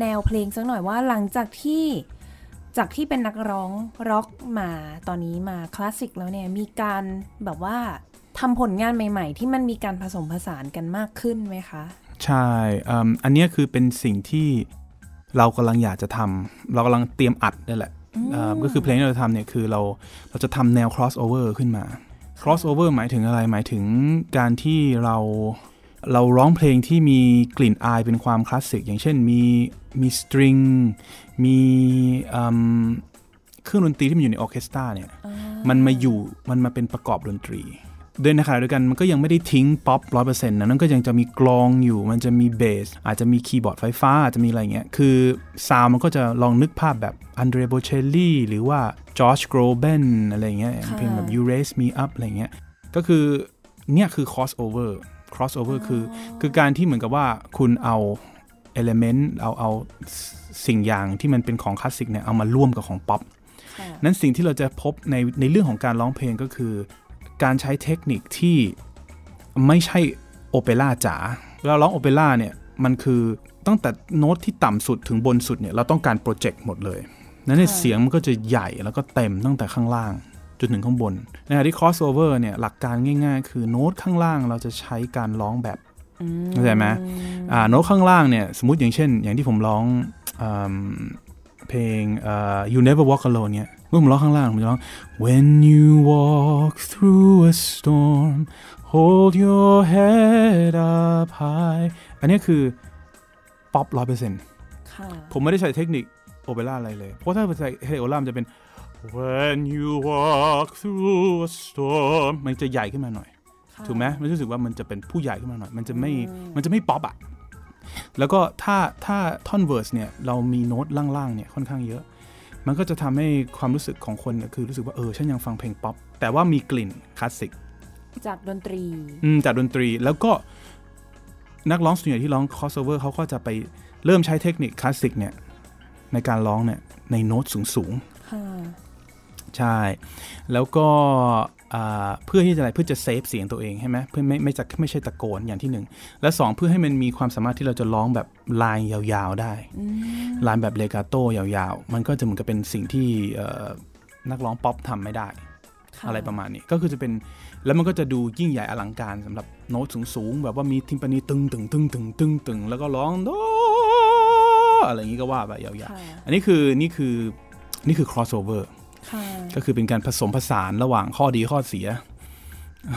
แนวเพลงสักหน่อยว่าหลังจากที่จากที่เป็นนักร้องร็อกมาตอนนี้มาคลาสสิกแล้วเนี่ยมีการแบบว่า ทำผลงานใหม่ๆ ที่มันมีการผสมผสานกันมากขึ้นไหมคะ ใช่อืมอันเนี้ยคือเป็นสิ่งที่เรากำลังอยากจะทำเรากำลังเตรียมอัดนี่แหละอ่าก็คือเพลงที่เราทำเนี่ยคือเราเราจะทำแนว crossover ขึ้นมา crossover หมายถึงอะไรหมายถึงการที่เราเราร้องเพลงที่มีกลิ่นอายเป็นความคลาสสิก อย่างเช่นมีมี string มีอืมเครื่องดนตรีที่มันอยู่ในออร์เคสตราเนี่ยมันมาอยู่มันมาเป็นประกอบดนตรี ด้วยในขณะเดียวกันมันก็ยังไม่ได้ทิ้งป๊อปร้อยเปอร์เซ็นต์นะนั่นก็ยังจะมีกลองอยู่ มันจะมีเบส อาจจะมีคีย์บอร์ดไฟฟ้า อาจจะมีอะไรเงี้ย คือ sound มันก็จะลองนึกภาพแบบ Andrea Bocelli หรือว่า Josh Groban อะไรเงี้ยเพลงแบบ You Raise Me Up อะไรเงี้ย ก็คือเนี่ยคือ crossover crossover คือ คือการที่เหมือนกับว่าคุณเอา element เอาเอาสิ่งอย่างที่มันเป็นของคลาสสิกเนี่ยเอามาร่วมกับของป๊อปนั้นสิ่งที่เราจะพบในในเรื่องของการร้องเพลงก็คือ การใช้เทคนิคที่ไม่ใช่โอเปร่าจ๋าเวลาร้องโอเปร่าเนี่ยมันคือตั้งแต่โน้ตที่ต่ำสุดถึงบนสุดเนี่ยเราต้องการโปรเจกต์หมดเลย นั้นเสียงมันก็จะใหญ่แล้วก็เต็มตั้งแต่ข้างล่างจนถึงข้างบน ในขณะที่ crossover เนี่ยหลักการง่ายๆ คือโน้ตข้างล่างเราจะใช้การร้องแบบเข้าใจไหมอ่าโน้ตข้างล่างเนี่ยสมมติอย่างเช่น อย่างที่ผมร้องอืมเพลง You Never Walk Alone เนี่ย เมื่อผมร้องข้างล่างผมจะร้อง When you walk through a storm hold your head up high อันนี้คือป๊อปร้อยเปอร์เซ็นต์ค่ะผมไม่ได้ใช้เทคนิคโอเปร่าอะไรเลย เพราะถ้าใช้เทคนิคโอเปร่ามันจะเป็น When you walk through a storm มันจะใหญ่ขึ้นมาหน่อย ถูกไหมมันรู้สึกว่ามันจะเป็นผู้ใหญ่ขึ้นมาหน่อย มันจะไม่ มันจะไม่ป๊อปอะแล้วก็ถ้าถ้าท่อน verse เนี่ย เรามีโน้ตล่างๆเนี่ยค่อนข้างเยอะ มันก็จะทำให้ความรู้สึกของคนเนี่ยคือรู้สึกว่าเออฉันยังฟังเพลงป๊อปแต่ว่ามีกลิ่นคลาสสิกจากดนตรีอืมจากดนตรีแล้วก็นักร้องส่วนใหญ่ที่ร้อง crossover เขาก็จะไปเริ่มใช้เทคนิคคลาสสิกเนี่ยในการร้องเนี่ยในโน้ตสูงๆค่ะใช่ แล้วก็อ่า เพื่อที่จะอะไรเพื่อจะเซฟเสียงตัวเองใช่ไหมเพื่อไม่ไม่จะไม่ใช่ตะโกนอย่างที่หนึ่งและสองเพื่อให้มันมีความสามารถที่เราจะร้องแบบลายยาวๆได้ลายแบบเลกาโต้ยาวๆ มันก็จะเหมือนกับเป็นสิ่งที่เอ่อนักร้องป๊อปทำไม่ได้ค่ะอะไรประมาณนี้ก็คือจะเป็นแล้วมันก็จะดูยิ่งใหญ่อลังการสำหรับโน้ตสูงๆแบบว่ามีทิมปานีตึงตึงตึงตึงตึงตึงแล้วก็ร้องโดอะไรอย่างนี้ก็ว่าไปยาวค่ะๆอันนี้คือนี่คือนี่คือ crossover ค่ะ ก็คือเป็นการผสมผสานระหว่างข้อดีข้อเสีย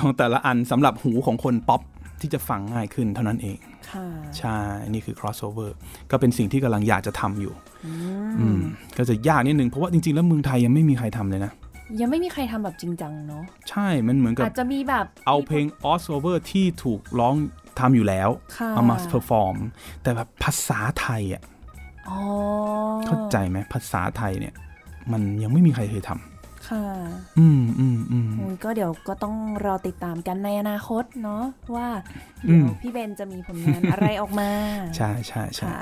ของแต่ละอันสำหรับหูของคนป๊อปที่จะฟังง่ายขึ้นเท่านั้นเองค่ะใช่ นี่คือ crossover ก็เป็นสิ่งที่กำลังอยากจะทำอยู่อืมก็จะยากนิดนึง เพราะว่าจริงๆ แล้วเมืองไทยยังไม่มีใครทำเลยนะ ยังไม่มีใครทำแบบจริงจังเนาะ ใช่ มันเหมือนกับอาจจะมีแบบ เอาเพลง crossover ที่ถูกร้องทำอยู่แล้วค่ะเอามา performแต่แบบภาษาไทยอะอ๋อเข้าใจไหมภาษาไทยเนี่ย มันยังไม่มีใครเคยทค่ะำอืมอืมอืมอุ๊ยก็เดี๋ยวก็ต้องรอติดตามกันในอนาคตเนาะว่าอืเดี๋ยมวพี่เบนจะมีผลงานอะไรออกมา ใช่ใช่ใช่ค่ะ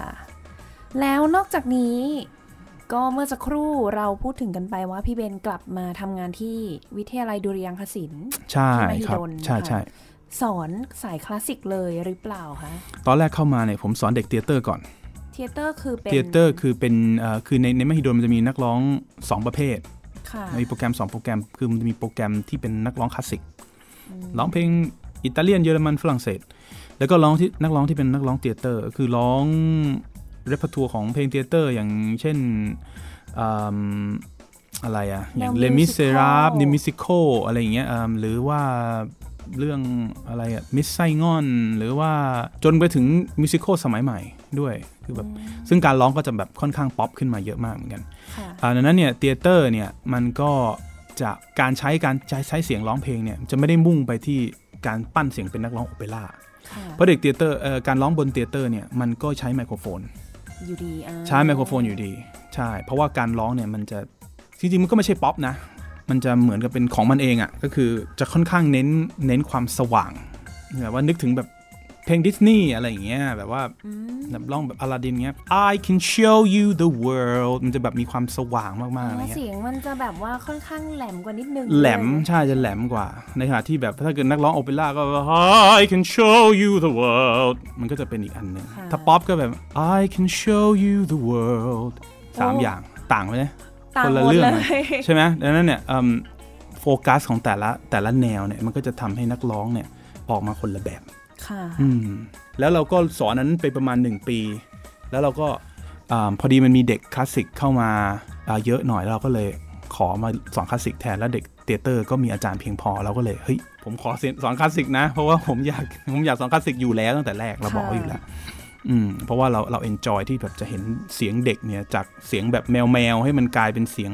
แล้วนอกจากนี้ก็เมื่อสักครู่เราพูดถึงกันไปว่าพี่เบนกลับมาทำงานที่วิทยาลัยดุริยางคศิลป์ใช่ที่มหิครับดลใช่ค่ะใช่สอนสายคลาสสิกเลยหรือเปล่าคะ ตอนแรกเข้ามาเนี่ยผมสอนเด็ก theater ก่อน theater คือเป็น theaterคือเป็นเอ่อคือในในมหิดลมันจะมีนักร้อง 2 ประเภทค่ะมีโปรแกรม 2 โปรแกรม คือมันจะมีโปรแกรมที่เป็นนักร้องคลาสสิกร้องเพลงอิตาเลียนเยอรมันฝรั่งเศส แล้วก็ร้องที่นักร้องที่เป็นนักร้อง theater คือร้อง repertoire ของเพลง theater อย่างเช่นอืมอะไรอะอย่างแนวเลมิเซราฟ musical นิมิซิโคอะไรอย่างเงี้ยอืมหรือว่าเรื่องอะไรอะ Miss Saigon หรือว่าจนไปถึง musical สมัยใหม่ด้วย คือแบบซึ่งการร้องก็จะแบบค่อนข้างป๊อปขึ้นมาเยอะมากเหมือนกันค่ะอ่าดังนั้นเนี่ย theater เนี่ยมันก็จะการใช้การใช้ใช้เสียงร้องเพลงเนี่ยจะไม่ได้มุ่งไปที่การปั้นเสียงเป็นนักร้องโอเปร่าค่ะเพราะเด็ก theater เอ่อการร้องบน theater เนี่ยมันก็ใช้ไมโครโฟนอยู่ดีอ่าใช้ไมโครโฟนอยู่ดีใช่ เพราะว่าการร้องเนี่ยมันจะจริงๆมันก็ไม่ใช่ป๊อปนะมันจะเหมือนกับเป็นของมันเองอะ่ะก็คือจะค่อนข้างเน้นเน้นความสว่างแบบว่านึกถึงแบบ เพลงดิสนีย์อะไรอย่างเงี้ยแบบว่าอืมแบบร้องแบบอลาดินเงี้ย I can show you the world มันจะแบบมีความสว่างมากๆอะไรแล้วเงี้ยเสียงมันจะแบบว่าค่อนข้างแหลมกว่านิดนึง แหลมเลยใช่จะแหลมกว่า ในขณะที่แบบถ้าเกิดนักร้องโอเปร่าก็ I can show you the world มันก็จะเป็นอีกอันหนึ่งค่ะถ้าป๊อปก็แบบ I can show you the world สามโอ้อย่างต่างไหมเนี่ยต่างคนละหมดเรื่องเลยเลยใช่ไหมดังนั้นเนี่ยอืมโฟกัสของแต่ละแต่ละแนวเนี่ยมันก็จะทำให้นักร้องเนี่ยออกมาคนละแบบ ค่ะอืมแล้วเราก็สอนนั้นไปประมาณ 1 ปี แล้วเราก็อาพอดีมันมีเด็กคลาสสิกเข้ามาอ่าเยอะหน่อยแล้วเราก็เลยขอมาสอนคลาสสิกแทนแล้วเด็ก theater ก็มีอาจารย์เพียงพอเราก็เลยเฮ้ยผมขอสอนคลาสสิกนะ เพราะว่าผมอยากผมอยากสอนคลาสสิกอยู่แล้วตั้งแต่แรกเราบอกไว้อยู่แล้วอืมเพราะว่าเราเรา enjoy ที่แบบจะเห็นเสียงเด็กเนี่ยจากเสียงแบบแมวแมวๆให้มันกลายเป็นเสียง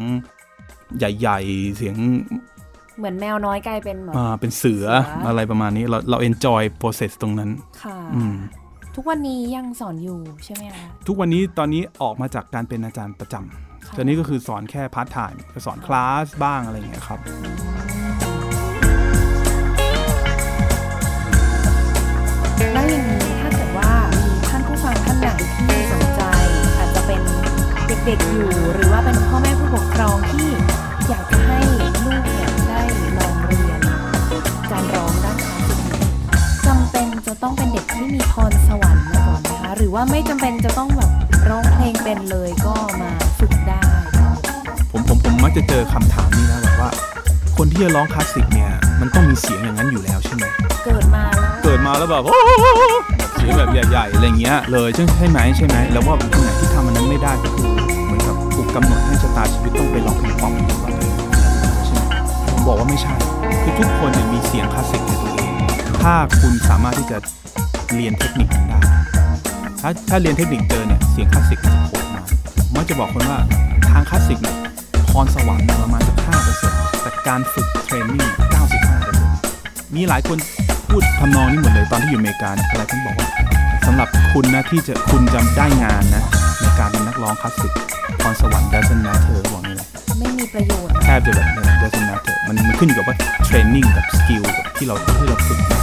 ใหญ่ ๆ เสียง เหมือนแมวน้อยกลายเป็นแบบอ่าเป็นเสือเสือออะไรประมาณนี้เราเรา enjoy process ตรงนั้นค่ะอืมทุกวันนี้ยังสอนอยู่ใช่ไหมคะทุกวันนี้ตอนนี้ออกมาจากการเป็นอาจารย์ประจำค่ะตอนนี้ก็คือสอนแค่พาร์ทไทม์ก็สอนคลาสบ้างอะไรอย่างเงี้ยครับแล้วอย่างนี้ถ้าเกิดว่ามีท่านผู้ฟังท่านไหนที่สนใจ อาจจะเป็นเด็กๆอยู่ หรือว่าเป็นพ่อแม่ผู้ปกครองที่อยากจะให้ ต้องเป็นเด็กที่มีพรสวรรค์มาก่อนไหมคะ หรือว่าไม่จำเป็นจะต้องแบบร้องเพลงเป็นเลยก็มาฝึกได้ ผมผมผมมักจะเจอคำถามนี้นะแบบว่า คนที่จะร้องคลาสสิกเนี่ยมันต้องมีเสียงอย่างนั้นอยู่แล้วใช่ไหมเกิดมาแล้วเกิดมาแล้วแบบโอ้แบบเสียงแบบใหญ่ๆอะไรเงี้ยเลยใช่ใช่ไหมใช่ไหมแล้วว่าคนไหนที่ทำมันนั้นไม่ได้ก็คือเหมือนกับถูกกำหนดให้ชะตาชีวิตต้องไปร้องเพลงป๊อปหรือว่าอะไรใช่ไหมผมบอกว่าไม่ใช่คือทุกคนเนี่ยมีเสียงคลาสสิกในตัวเอง ถ้าคุณสามารถที่จะเรียนเทคนิคได้ ถ้าถ้าเรียนเทคนิคเจอเนี่ยเสียงคลาสสิกจะโผล่มามักจะบอกคนว่าทางคลาสสิกเนี่ยพรสวรรค์ประมาณสัก5%แต่การฝึก training 95%มีหลายคนพูดทำนองนี้หมดเลยตอนที่อยู่อเมริกาเนี่ยอะไรท่านบอกว่าสำหรับคุณนะที่จะคุณจะได้งานนะในการเป็นนักร้องคลาสสิกพรสวรรค์ doesn't matter บอกนี่เลยไม่มีประโยชน์แทบจะแบบเนี่ย doesn't matter มันมันขึ้นอยู่กับว่า training กับ skill กับที่เราที่เราฝึกมาว่ามันมัน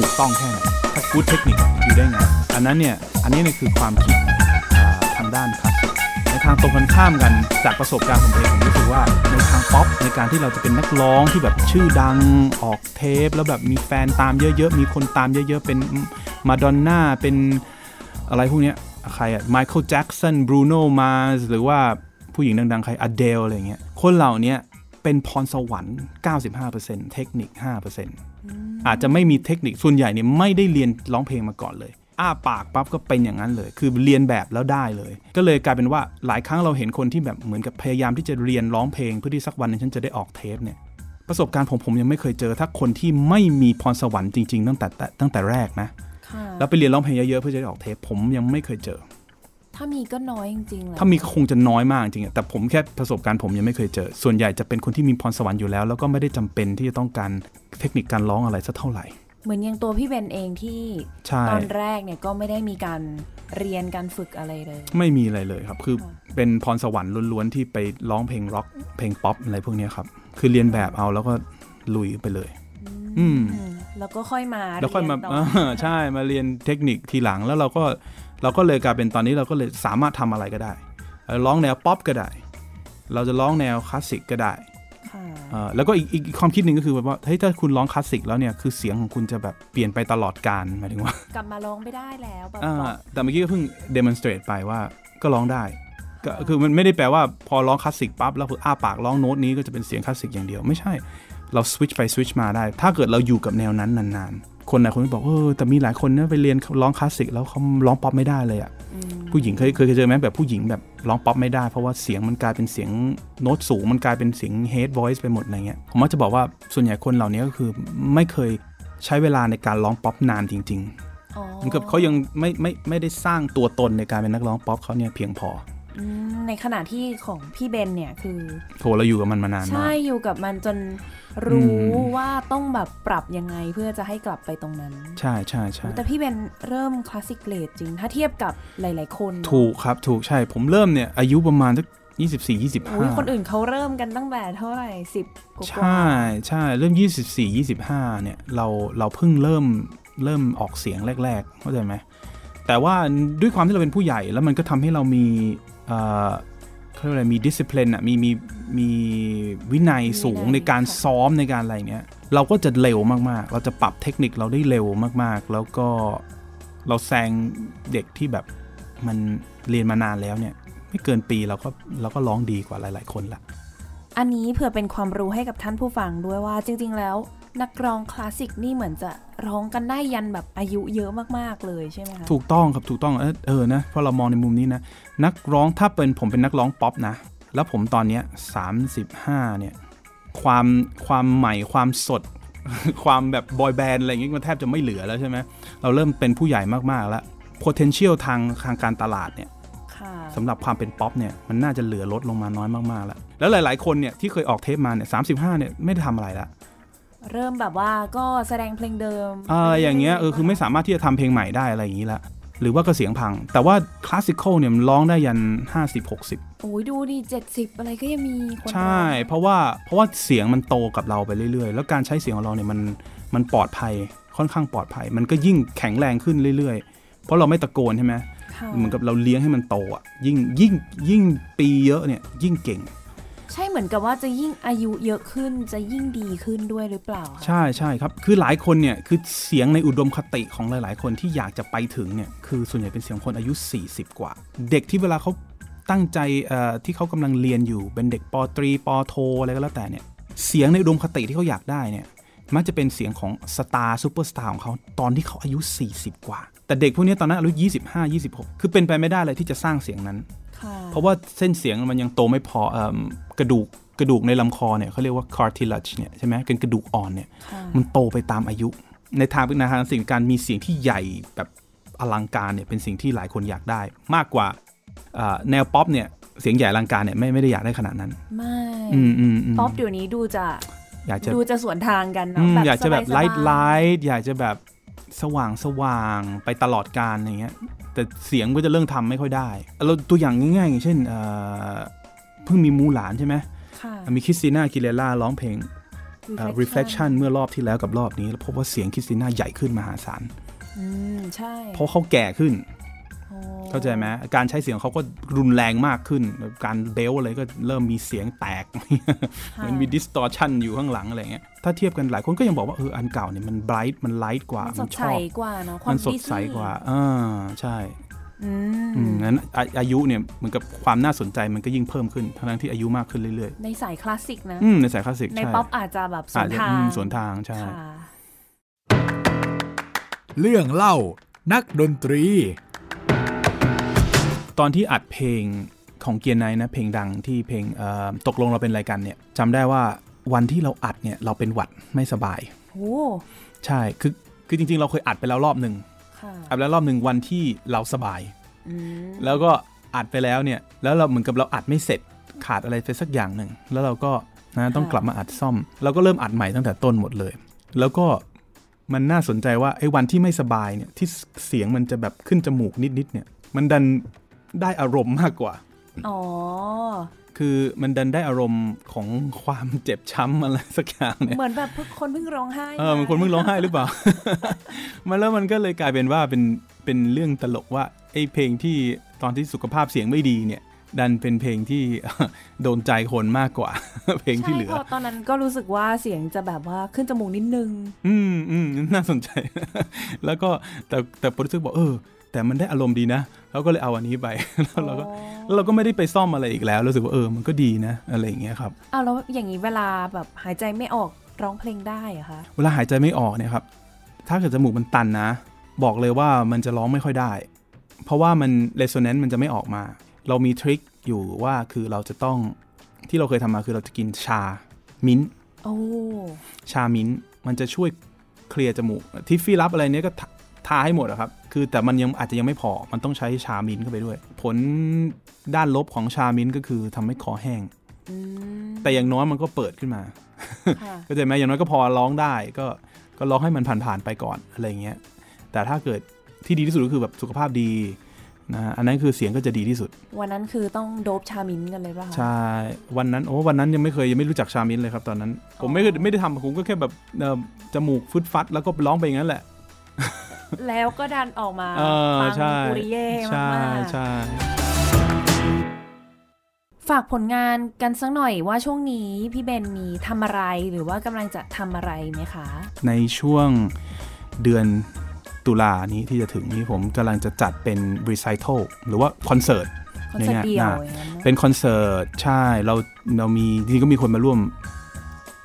ถูกต้องแค่ไหนถ้า good เทคนิคอยู่ได้ไง อันนั้นเนี่ย อันนี้เนี่ยคือความคิดทางด้านคลาสสิกในทางตรงกันข้ามกันจากประสบการณ์ผมเองผมรู้สึกว่าในทางป๊อปในการที่เราจะเป็นนักร้องที่แบบชื่อดังออกเทป แล้วแบบมีแฟนตามเยอะๆ มีคนตามเยอะๆ เป็นมาดอนน่าเป็นอะไรพวกเนี้ยใครอะไมเคิลแจ็กสันบรูโนมาสหรือว่าผู้หญิงดังๆ ใครอเดลอะไรเงี้ยคนเหล่านี้เป็นพรสวรรค์ 95%เทคนิค 5% อาจจะไม่มีเทคนิคส่วนใหญ่เนี่ยไม่ได้เรียนร้องเพลงมาก่อนเลย อ้าปากปั๊บก็เป็นอย่างนั้นเลย คือเรียนแบบแล้วได้เลย ก็เลยกลายเป็นว่าหลายครั้งเราเห็นคนที่แบบเหมือนกับพยายามที่จะเรียนร้องเพลงเพื่อที่สักวันหนึงฉันจะได้ออกเทปเนี่ยประสบการณ์ผมผมยังไม่เคยเจอถ้าคนที่ไม่มีพรสวรรค์จริงๆตั้งแต่แต่ตั้งแต่แรกนะค่ะแล้วไปเรียนร้องเพลงเยอะๆเพื่อจะได้ออกเทปผมยังไม่เคยเจอ ถ้ามีก็น้อยจริงๆแหละถ้ามีก็คงจะน้อยมากจริงๆอะแต่ผมแค่ประสบการณ์ผมยังไม่เคยเจอ ส่วนใหญ่จะเป็นคนที่มีพรสวรรค์อยู่แล้ว แล้วก็ไม่ได้จำเป็นที่จะต้องการเทคนิคการร้องอะไรสักเท่าไหร่ เหมือนอย่างตัวพี่เบนเองที่ใช่ตอนแรกเนี่ยก็ไม่ได้มีการเรียนการฝึกอะไรเลย ไม่มีอะไรเลยครับ คือค่ะเป็นพรสวรรค์ล้วนๆที่ไปร้องเพลงร็อกเพลงป๊อปอะไรพวกเนี้ยครับ คือเรียนแบบเอาแล้วก็ลุยไปเลย อืมอืมแล้วก็ค่อยมาแล้วค่อยมาเรีนต่ออใช่มาเรียนเทคนิคทีหลังแล้วเราก็ เราก็เลยกลายเป็นตอนนี้เราก็เลยสามารถทำอะไรก็ได้เราร้องแนวป๊อปก็ได้ เราจะร้องแนวคลาสสิกก็ได้ค่ะเอ่อแล้วก็อีกอีกความคิดหนึ่งก็คือแบบว่าเฮ้ยถ้าคุณร้องคลาสสิกแล้วเนี่ยคือเสียงของคุณจะแบบเปลี่ยนไปตลอดกาลหมายถึงว่า กลับมาร้องไม่ได้แล้วแบบอ่าบอกแต่เมื่อกี้ก็เพิ่ง demonstrate ไปว่าก็ร้องได้ก็คือมันไม่ได้แปลว่าพอร้องคลาสสิกปั๊บแล้วคืออ้าปากร้องโน้ตนี้ก็จะเป็นเสียงคลาสสิกอย่างเดียวไม่ใช่ เราสวิตช์ไปสวิตช์มาได้ ถ้าเกิดเราอยู่กับแนวนั้นนานๆ คนหลายคนก็บอกเออแต่มีหลายคนเนี่ยไปเรียนร้องคลาสสิกแล้วเขาร้องป๊อปไม่ได้เลยอะอืมผู้หญิงเคยเคยเจอไหมแบบผู้หญิงแบบร้องป๊อปไม่ได้เพราะว่าเสียงมันกลายเป็นเสียงโน้ตสูงมันกลายเป็นเสียงเฮด voice ไปหมดอะไรเงี้ยผมมักจะบอกว่าส่วนใหญ่คนเหล่านี้ก็คือไม่เคยใช้เวลาในการร้องป๊อปนานจริงๆอ๋อเหมือนกับเขายังไม่ไม่ไม่ได้สร้างตัวตนในการเป็นนักร้องป๊อปเขาเนี่ยเพียงพออืม ในขณะที่ของพี่เบนเนี่ยคือโถเราอยู่กับมันมานานมาใช่ก็อยู่กับมันจนรู้อืมว่าต้องแบบปรับยังไงเพื่อจะให้กลับไปตรงนั้น ใช่ใช่ใช่แต่พีเบนเริ่มคลาสสิก late จริง ถ้าเทียบกับหลาย ๆ คนเนอะถูกครับถูกใช่ผมเริ่มเนี่ย อายุประมาณสักยี่สิบสี่ยี่สิบโอ้ยห้าคนอื่นเขาเริ่มกันตั้งแต่เท่าไหร่สิบกว่าใช่ใช่เริ่มยี่สิบสี่ยี่สิบห้าเนี่ยเราเราเพิ่งเริ่มเริ่มออกเสียงแรก ๆ เข้าใจไหมแต่ว่าด้วยความที่เราเป็นผู้ใหญ่แล้วมันก็ทำให้เรามี เอ่อเขาเรียกอะไรมีดิสซิ p ลินอะมีมีมีวินัยสูงในการซ้อมในการอะไรเงี้ยเราก็จะเร็วมากๆ เราจะปรับเทคนิคเราได้เร็วมากๆ แล้วก็เราแซงเด็กที่แบบมันเรียนมานานแล้วเนี่ย ไม่เกินปีเราก็เราก็ร้องดีกว่าหลาย ๆ คนละอันนี้เผื่อเป็นความรู้ให้กับท่านผู้ฟังด้วยว่าจริง ๆ แล้ว นักร้องคลาสสิกนี่เหมือนจะร้องกันได้ยันแบบอายุเยอะมากๆเลยใช่ไหมคะถูกต้องครับถูกต้องเออเออนะพอเรามองในมุมนี้นะนักร้องถ้าเป็นผมเป็นนักร้องป๊อปนะ แล้วผมตอนเนี้ย35เนี่ยความความใหม่ความสด ความแบบบอยแบนด์อะไรอย่างงี้มันแทบจะไม่เหลือแล้วใช่ไหมเราเริ่มเป็นผู้ใหญ่มากๆแล้ว potential ทางทางการตลาดเนี่ยค่ะสำหรับความเป็นป๊อปเนี่ยมันน่าจะเหลือลดลงมาน้อยมากๆแล้ว แล้วหลาย ๆ คนเนี่ยที่เคยออกเทปมาเนี่ย35เนี่ยไม่ได้ทำอะไรละ เริ่มแบบว่าก็แสดงเพลงเดิมอะไรอย่างเงี้ยเออคือไม่สามารถที่จะทำเพลงใหม่ได้อะไรอย่างงี้ละหรือว่าก็เสียงพัง แต่ว่าคลาสสิคอลเนี่ยมันร้องได้ยัน 50 60 โอ้ยดูดิเจ็ดสิบอะไรก็ยังมีคนใช่ร้องเพราะว่าเพราะว่าเสียงมันโตกับเราไปเรื่อยๆ แล้วการใช้เสียงของเราเนี่ยมันมันปลอดภัยค่อนข้างปลอดภัย มันก็ยิ่งแข็งแรงขึ้นเรื่อยๆ เพราะเราไม่ตะโกนใช่ไหมค่ะเหมือนกับเราเลี้ยงให้มันโตอะยิ่งยิ่งยิ่งปีเยอะเนี่ยยิ่งเก่ง ใช่เหมือนกับว่าจะยิ่งอายุเยอะขึ้นจะยิ่งดีขึ้นด้วยหรือเปล่า ใช่ใช่ครับ คือหลายคนเนี่ยคือเสียงในอุดมคติของหลาย ๆ คนที่อยากจะไปถึงเนี่ยคือส่วนใหญ่เป็นเสียงคนอายุ 40 กว่า เด็กที่เวลาเขาตั้งใจที่เขากำลังเรียนอยู่เป็นเด็กปตรีปโทอะไรก็แล้วแต่เนี่ยเสียงในอุดมคติที่เขาอยากได้เนี่ยมักจะเป็นเสียงของสตาร์ซูเปอร์สตาร์ของเขาตอนที่เขาอายุ 40 กว่า แต่เด็กพวกนี้ตอนนั้นอายุ 25 26 คือเป็นไปไม่ได้เลยที่จะสร้างเสียงนั้น เพราะว่าเส้นเสียงมันยังโตไม่พอเอมกระดูกกระดูกในลำคอเนี่ยเขาเรียกว่า cartilage เนี่ยใช่ไหมเป็นกระดูกอ่อนเนี่ยค่ะมันโตไปตามอายุ ในทางในทางสิ่งการมีเสียงที่ใหญ่แบบอลังการเนี่ยเป็นสิ่งที่หลายคนอยากได้ มากกว่าเอ่อแนวป๊อปเนี่ยเสียงใหญ่อลังการเนี่ยไม่ไม่ได้อยากได้ขนาดนั้น ไม่อืมอืมอืมป๊อปเดี๋ยวนี้ดูจะอยากจะดูจะสวนทางกันอืมเนาะแบบอยากจะแบบไลสบายท์ๆไลท์อยากจะแบบสว่างสว่างไปตลอดการอะไรเงี้ย แต่เสียงก็จะเริ่มทำไม่ค่อยได้เราตัวอย่างง่ายๆอย่างเช่นเอ่อเพิ่งมีมูหลานใช่ไหมค่ะมีคริสติน่าอากีเลร่าร้องเพลงเอ่อ reflection เมื่อรอบที่แล้วกับรอบนี้ แล้วพบว่าเสียงคริสติน่าใหญ่ขึ้นมหาศาลอืมใช่เพราะเขาแก่ขึ้นโอ้ เข้าใจไหมการใช้เสียงเขาก็รุนแรงมากขึ้น การเบลอะไรก็เริ่มมีเสียงแตกค่ะมันมี distortion อยู่ข้างหลังอะไรเงี้ยถ้าเทียบกันหลายคนก็ยังบอกว่าเอออันเก่าเนี่ยมัน bright มัน light กว่า มันสมัดนชใสอบกว่าเนาะความมันสดใสดิสนีย์กว่าอ่าใช่อือืมมงั้นอาอายุเนี่ยเหมือนกับความน่าสนใจมันก็ยิ่งเพิ่มขึ้นทั้งๆที่อายุมากขึ้นเรื่อยในสายคลาสสิกนะๆอืมในสายคลาสสิกในใช่ป๊อปอาจจะแบบสวอาจนจะทาอืงมสวนทางใช่ค่ะเรื่องเล่านักดนตรี ตอนที่อัดเพลงของเกียร์ไนนะเพลงดังที่เพลงเอ่อตกลงเราเป็นอะไรกันเนี่ยจำได้ว่าวันที่เราอัดเนี่ยเราเป็นหวัดไม่สบายโอ้ใช่คือคือจริง ๆ เราเคยอัดไปแล้วรอบหนึ่งค่ะอัดไปแล้วรอบหนึ่งวันที่เราสบายอืมแล้วก็อัดไปแล้วเนี่ย แล้วเราเหมือนกับเราอัดไม่เสร็จขาดอะไรไปสักอย่างหนึ่ง แล้วเราก็นะต้องกลับมาอัดซ่อม เราก็เริ่มอัดใหม่ตั้งแต่ต้นหมดเลย แล้วก็มันน่าสนใจว่าไอ้วันที่ไม่สบายเนี่ยที่เสียงมันจะแบบขึ้นจมูกนิดๆเนี่ย มันดัน ได้อารมณ์มากกว่า อ๋อ คือมันดันได้อารมณ์ของความเจ็บช้ำอะไรสักอย่างเนี่ย เหมือนแบบคนเพิ่งร้องไห้ เออมันคนเพิ่งร้องไห้หรือเปล่า มันแล้วมันก็เลยกลายเป็นว่าเป็นเป็นเรื่องตลกว่าไอ้เพลงที่ตอนที่สุขภาพเสียงไม่ดีเนี่ยดันเป็นเพลงที่โดนใจคนมากกว่า เพลงที่เหลือใช่พตอนนั้นก็รู้สึกว่าเสียงจะแบบว่าขึ้นจมูกนิดนึง อืมอืมน่าสนใจ แล้วก็แต่แต่โปรดิวเซอร์บอกเออ แต่มันได้อารมณ์ดีนะ เราก็เลยเอาอันนี้ไปแล้วเราก็แล้วเราก็ไม่ได้ไปซ่อมอะไรอีกแล้วรู้สึกว่าเออมันก็ดีนะอะไรอย่างเงี้ยครับอ้าวแล้วอย่างนี้เวลาแบบหายใจไม่ออกร้องเพลงได้เหรอะคะเวลาหายใจไม่ออกเนี่ยครับถ้าเกิดจมูกมันตันนะ บอกเลยว่ามันจะร้องไม่ค่อยได้ เพราะว่ามันเรโซเนนซ์มันจะไม่ออกมา เรามีทริคอยู่ว่าคือเราจะต้องที่เราเคยทำมาคือเราจะกินชามิ้นท์โอ้ชามิ้นท์มันจะช่วยเคลียร์จมูกทิฟฟี่รับอะไรเนี้ยก็ ทาทาให้หมดอะครับ คือแต่มันยังอาจจะยังไม่พอ มันต้องใช้ชามิ้นท์เข้าไปด้วย ผลด้านลบของชามิ้นท์ก็คือทำให้คอแห้งอืมแต่อย่างน้อยมันก็เปิดขึ้นมาค่ะก็ใจไหมอย่างน้อยก็พอร้องได้ก็ก็ร้องให้มันผ่านๆไปก่อนอะไรเงี้ย แต่ถ้าเกิดที่ดีที่สุดก็คือแบบสุขภาพดีนะฮะอันนั้นคือเสียงก็จะดีที่สุด วันนั้นคือต้องโดบชามินกันเลยป่ะคะใช่ วันนั้นโอ้วันนั้นยังไม่เคยยังไม่รู้จักชามินเลยครับตอนนั้น ผมไม่เคยไม่ได้ทำผมก็แค่แบบเอ่อจมูกฟึดฟัดแล้วก็ร้องไปอย่างนั้นแหละ แล้วก็ดันออกมาเออปังใช่ปุริเย่ใช่มากใช่ๆฝากผลงานกันสักหน่อยว่าช่วงนี้พี่เบนมีทำอะไรหรือว่ากำลังจะทำอะไรไหมคะ ในช่วงเดือนตุลานี้ที่จะถึงนี้ผมกำลังจะจัดเป็น recital หรือว่าคอนเสิร์ตคอนเสิร์ตเดียวอ่าอย่างนั้นนะเป็นคอนเสิร์ตใช่เราเรามีทีนี้ก็มีคนมาร่วม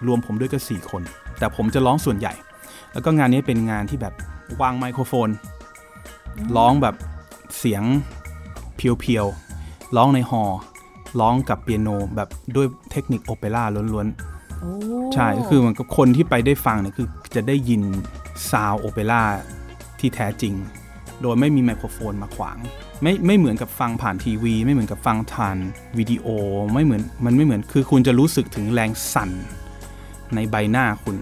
รวมผมด้วยก็ 4 คน แต่ผมจะร้องส่วนใหญ่ แล้วก็งานนี้เป็นงานที่แบบ วางไมโครโฟน ร้องแบบเสียงเพียวๆ ร้องในฮอลล์ร้องกับเปียโนแบบด้วยเทคนิคโอเปร่าล้วนโอ้ๆใช่ก็คือมันก็คนที่ไปได้ฟังเนี่ยคือจะได้ยินซาวโอเปร่าที่แท้จริง โดยไม่มีไมโครโฟนมาขวาง ไม่ไม่เหมือนกับฟังผ่านทีวี ไม่เหมือนกับฟังผ่านวิดีโอไม่เหมือนมันไม่เหมือนคือคุณจะรู้สึกถึงแรงสั่น ในใบหน้าคุณ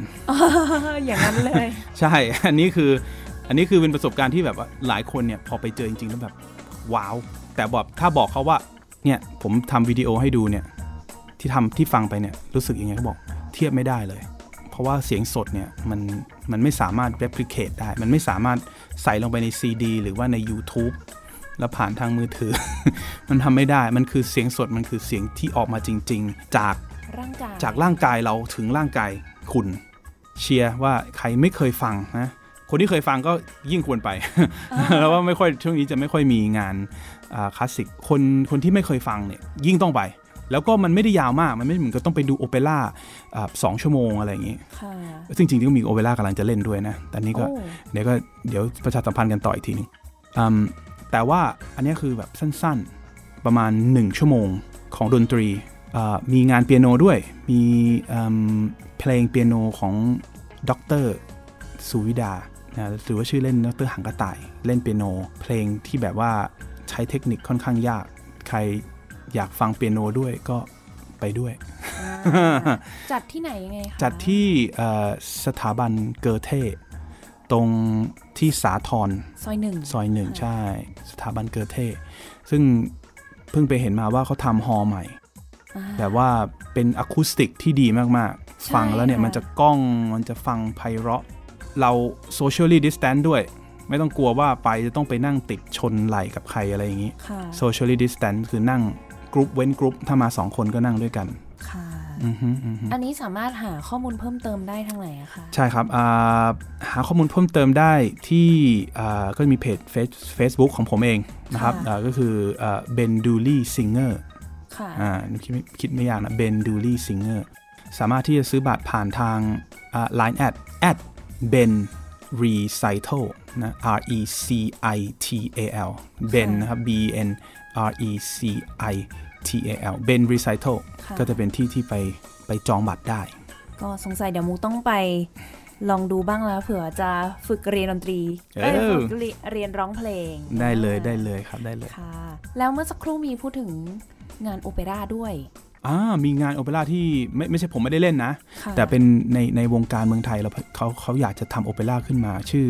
อย่างนั้นเลย ใช่ อันนี้คือ อันนี้คือเป็นประสบการณ์ที่แบบว่าหลายคนเนี่ยพอไปเจอจริงๆแล้วแบบว้าว แต่แบบถ้าบอกเขาว่า เนี่ยผมทำวิดีโอให้ดูเนี่ย ที่ทำที่ฟังไปเนี่ยรู้สึกยังไงเขาบอกเทียบไม่ได้เลย เพราะว่าเสียงสดเนี่ยมันมันไม่สามารถ replicate ได้ มันไม่สามารถใส่ลงไปใน CD หรือว่าใน YouTube แล้วผ่านทางมือถือ มันทำไม่ได้ มันคือเสียงสด มันคือเสียงที่ออกมาจริง ๆ จาก ร่างกายจากร่างกายเราถึงร่างกายคุณเชียร์ว่าใครไม่เคยฟังนะคนที่เคยฟังก็ยิ่งควรไปแล้วว่าไม่ค่อยช่วงนี้จะไม่ค่อยมีงานอ่าคลาสสิกคนคนที่ไม่เคยฟังเนี่ยยิ่งต้องไป แล้วก็มันไม่ได้ยาวมากมันไม่เหมือนกับต้องไปดูโอเปร่าอ่าสองชั่วโมงอะไรอย่างงี้ค่ะซึ่งจริงๆก็มีโอเปร่ากำลังจะเล่นด้วยนะแต่นี่ก็โอ้เดี๋ยวก็เดี๋ยวประชาสัมพันธ์กันต่ออีกทีหนึงอืมแต่ว่าอันเนี้ยคือแบบสั้นๆประมาณ 1 ชั่วโมงของดนตรีอ่า มีงานเปียโนด้วย มีอืมเพลงเปียโนของดรสุวิดานะหรือว่าชื่อเล่นดรหังกระต่าย เล่นเปียโน เพลงที่แบบว่าใช้เทคนิคค่อนข้างยาก ใครอยากฟังเปียโนด้วยก็ไปด้วยอ่าจัดที่ไหนยังไงคะ จัดที่เอ่อสถาบันเกอเทตรงที่สาทรซอยหนึ่งซอยหนึ่งใช่ สถาบันเกอเท ซึ่งเพิ่งไปเห็นมาว่าเขาทำฮอลล์ใหม่อ่า แบบว่าเป็นอะคูสติกที่ดีมากใช่ๆฟังแล้วเนี่ยค่ะมันจะก้องมันจะฟังไพเราะ เรา socially distance ด้วย ไม่ต้องกลัวว่าไปจะต้องไปนั่งติดชนไหลกับใครอะไรอย่างนี้ค่ะ socially distance คือนั่งกรุ๊ปเว้นกรุ๊ปถ้ามาสองคนก็นั่งด้วยกันค่ะอือฮึอือฮึอันนี้สามารถหาข้อมูลเพิ่มเติมได้ทางไหนอะคะใช่ครับอ่าหาข้อมูลเพิ่มเติมได้ที่อ่าก็มีเพจ Face- Facebook ของผมเองนะครับอ่าก็คือเบนดูลี่ singer ค่ะอ่าคิดไม่คิดไม่ยากนะเบนดูลี่ singer สามารถที่จะซื้อบัตรผ่านทางอ่า Line at at เบน Recital นะ R E C I T A L เบนนะครับ B N R E C I T A L เบน Recital ค่ะก็จะเป็นที่ที่ไปไปจองบัตรได้ ก็สงสัยเดี๋ยวมุกต้องไปลองดูบ้างแล้วเผื่อจะฝึกเรียนดนตรีเอ้ยเออฝึกเรียเรียนร้องเพลง ได้เลยอ่าได้เลยครับได้เลยค่ะ แล้วเมื่อสักครู่มีพูดถึง งานโอเปร่าด้วยอ่ามีงานโอเปร่าที่ไม่ไม่ใช่ผมไม่ได้เล่นนะค่ะแต่เป็นในในวงการเมืองไทยเราเขาเขาอยากจะทำโอเปร่าขึ้นมา ชื่อ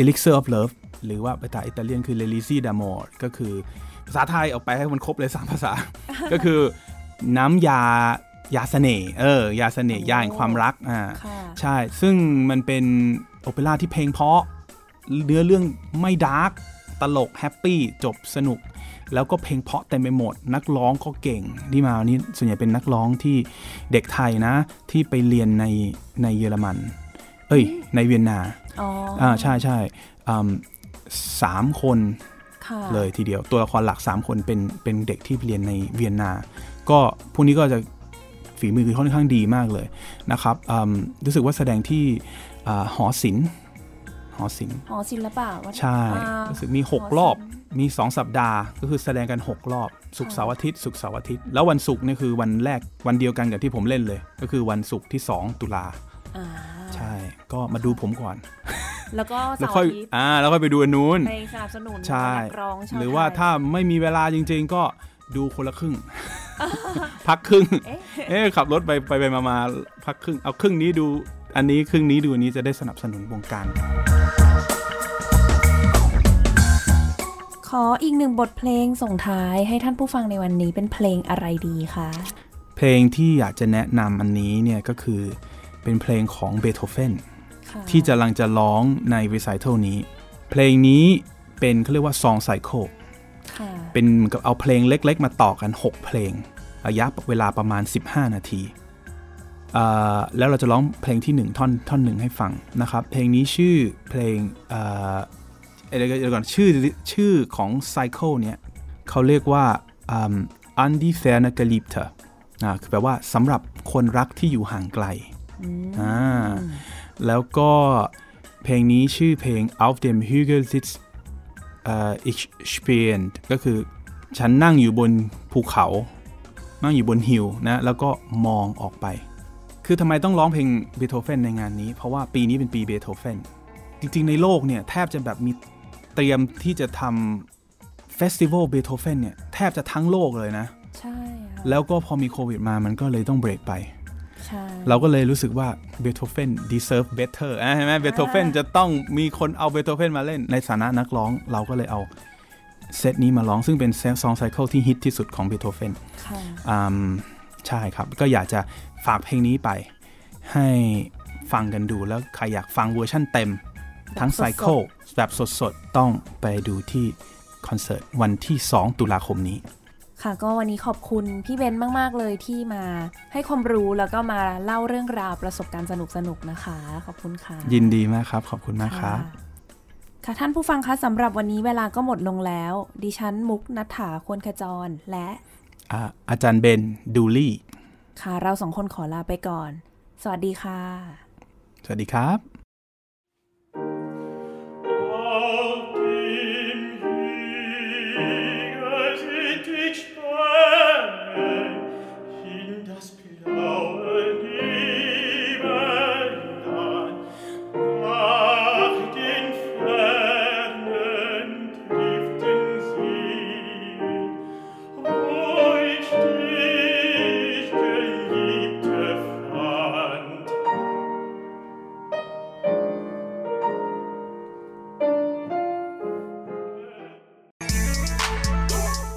Elixir of Love หรือว่าภาษาอิตาเลียนคือ l e l i z i d'amore ก็คือภาษาไทยเอาไปให้มันครบเลย3ภาษา ก็คือน้ำยายาเสน่ห์เออยาเสน่ห์ยาแห่งความรักอ่าค่ะใช่ ซึ่งมันเป็นโอเปร่าที่เพลงเพราะเนื้อเรื่องไม่ dark ตลก happy จบสนุก แล้วก็เพลงเพราะเต็มไปหมด นักร้องก็เก่งที่มาวันนี้ส่วนใหญ่เป็นนักร้องที่เด็กไทยนะ ที่ไปเรียนในในเยอรมัน เอ้ย ในเวียนนาอ๋ออ่าใช่ใช่อืมสามคนค่ะเลยทีเดียวตัวละครหลัก 3 คนเป็นเป็นเด็กที่เรียนในเวียนนา ก็พวกนี้ก็จะฝีมือค่อนข้างดีมากเลยนะครับอืมรู้สึกว่าแสดงที่อ่าหอศิลป์หอศิลป์หอศิลปะวัฒนใช่อ่ารู้สึกมีหอศิลป์6รอบ มี 2 สัปดาห์ ก็คือแสดงกัน 6 รอบศุกร์ค่ะเสาร์อาทิตย์ศุกร์เสาร์อาทิตย์ แล้ววันศุกร์นี่คือวันแรกวันเดียวกันกับที่ผมเล่นเลย ก็คือวันศุกร์ที่ 2 ตุลาอ่าใช่ ก็มาดูผมก่อน แล้วก็แล้วเสาร์ค่อยอาทิตย์อ่าแล้วค่อยไปดูอันนู้นเพลงสนับสนุนใช่นักร้องชาวหรือว่าไทยถ้าไม่มีเวลาจริง ๆ ก็ดูคนละครึ่ง พักครึ่ง เอ๊ะเอ๊ะขับรถไปไปไปมามาพักครึ่ง เอาครึ่งนี้ดูอันนี้ครึ่งนี้ดูอันนี้จะได้สนับสนุนวงการ ออีกหนึ่งบทเพลงส่งท้ายให้ท่านผู้ฟังในวันนี้เป็นเพลงอะไรดีคะ เพลงที่อยากจะแนะนำอันนี้เนี่ยก็คือเป็นเพลงของเบโธเฟนค่ะที่จะกำลังจะร้องใน recital นี้ เพลงนี้เป็นเขาเรียกว่า song cycle ค่ะเป็นเหมือนกับเอาเพลงเล็ก ๆ มาต่อกัน 6 เพลงระยะเวลาประมาณ 15 นาทีอ่าแล้วเราจะร้องเพลงที่ 1 ท่อนท่อนหนึ่งให้ฟังนะครับ เพลงนี้ชื่อเพลงอ่า เดี๋ยวเดี๋ยวก่อนชื่อชื่อของ cycle เนี่ยเขาเรียกว่าอืม Andy f e r n a g e l i b t e อ่าคือแปลว่าสำหรับคนรักที่อยู่ห่างไกลอืมอ่าแล้วก็เพลงนี้ชื่อเพลง Auf dem Hügel sitzt เอ่อ ich spielen ก็คือฉันนั่งอยู่บนภูเขา นั่งอยู่บนฮิลนะแล้วก็มองออกไป คือทำไมต้องร้องเพลงเบโธเฟนในงานนี้ เพราะว่าปีนี้เป็นปีเบโธเฟนจริงๆในโลกเนี่ย แทบจะแบบมี เตรียมที่จะทำ festival เบโธเฟนเนี่ย แทบจะทั้งโลกเลยนะ ใช่ค่ะแล้วก็พอมีโควิดมามันก็เลยต้องเบรกไป ใช่ เราก็เลยรู้สึกว่าเบโธเฟน deserve better อะเห็นไหมเบโธเฟนจะต้องมีคนเอาเบโธเฟนมาเล่นในฐานะนักร้องเราก็เลยเอาเซตนี้มาร้องซึ่งเป็น song cycle ที่ฮิตที่สุดของเบโธเฟนค่ะอืมใช่ครับ ก็อยากจะฝากเพลงนี้ไป ให้ฟังกันดูแล้วใครอยากฟังเวอร์ชั่นเต็ม ทั้ง cycle แบบสดๆ ต้องไปดูที่คอนเสิร์ตวันที่ 2 ตุลาคมนี้ ค่ะก็วันนี้ขอบคุณพี่เบนมาก ๆ เลยที่มาให้ความรู้แล้วก็มาเล่าเรื่องราวประสบการณ์สนุกๆนะคะ ขอบคุณค่ะ ยินดีมากครับ ขอบคุณมากครับค่ะท่านผู้ฟังคะสำหรับวันนี้เวลาก็หมดลงแล้ว ดิฉันมุกนัฐถาควรขจรและอ่าอาจารย์เบนดูลี่ ค่ะ เราสองคนขอลาไปก่อน สวัสดีค่ะ สวัสดีครับ Auf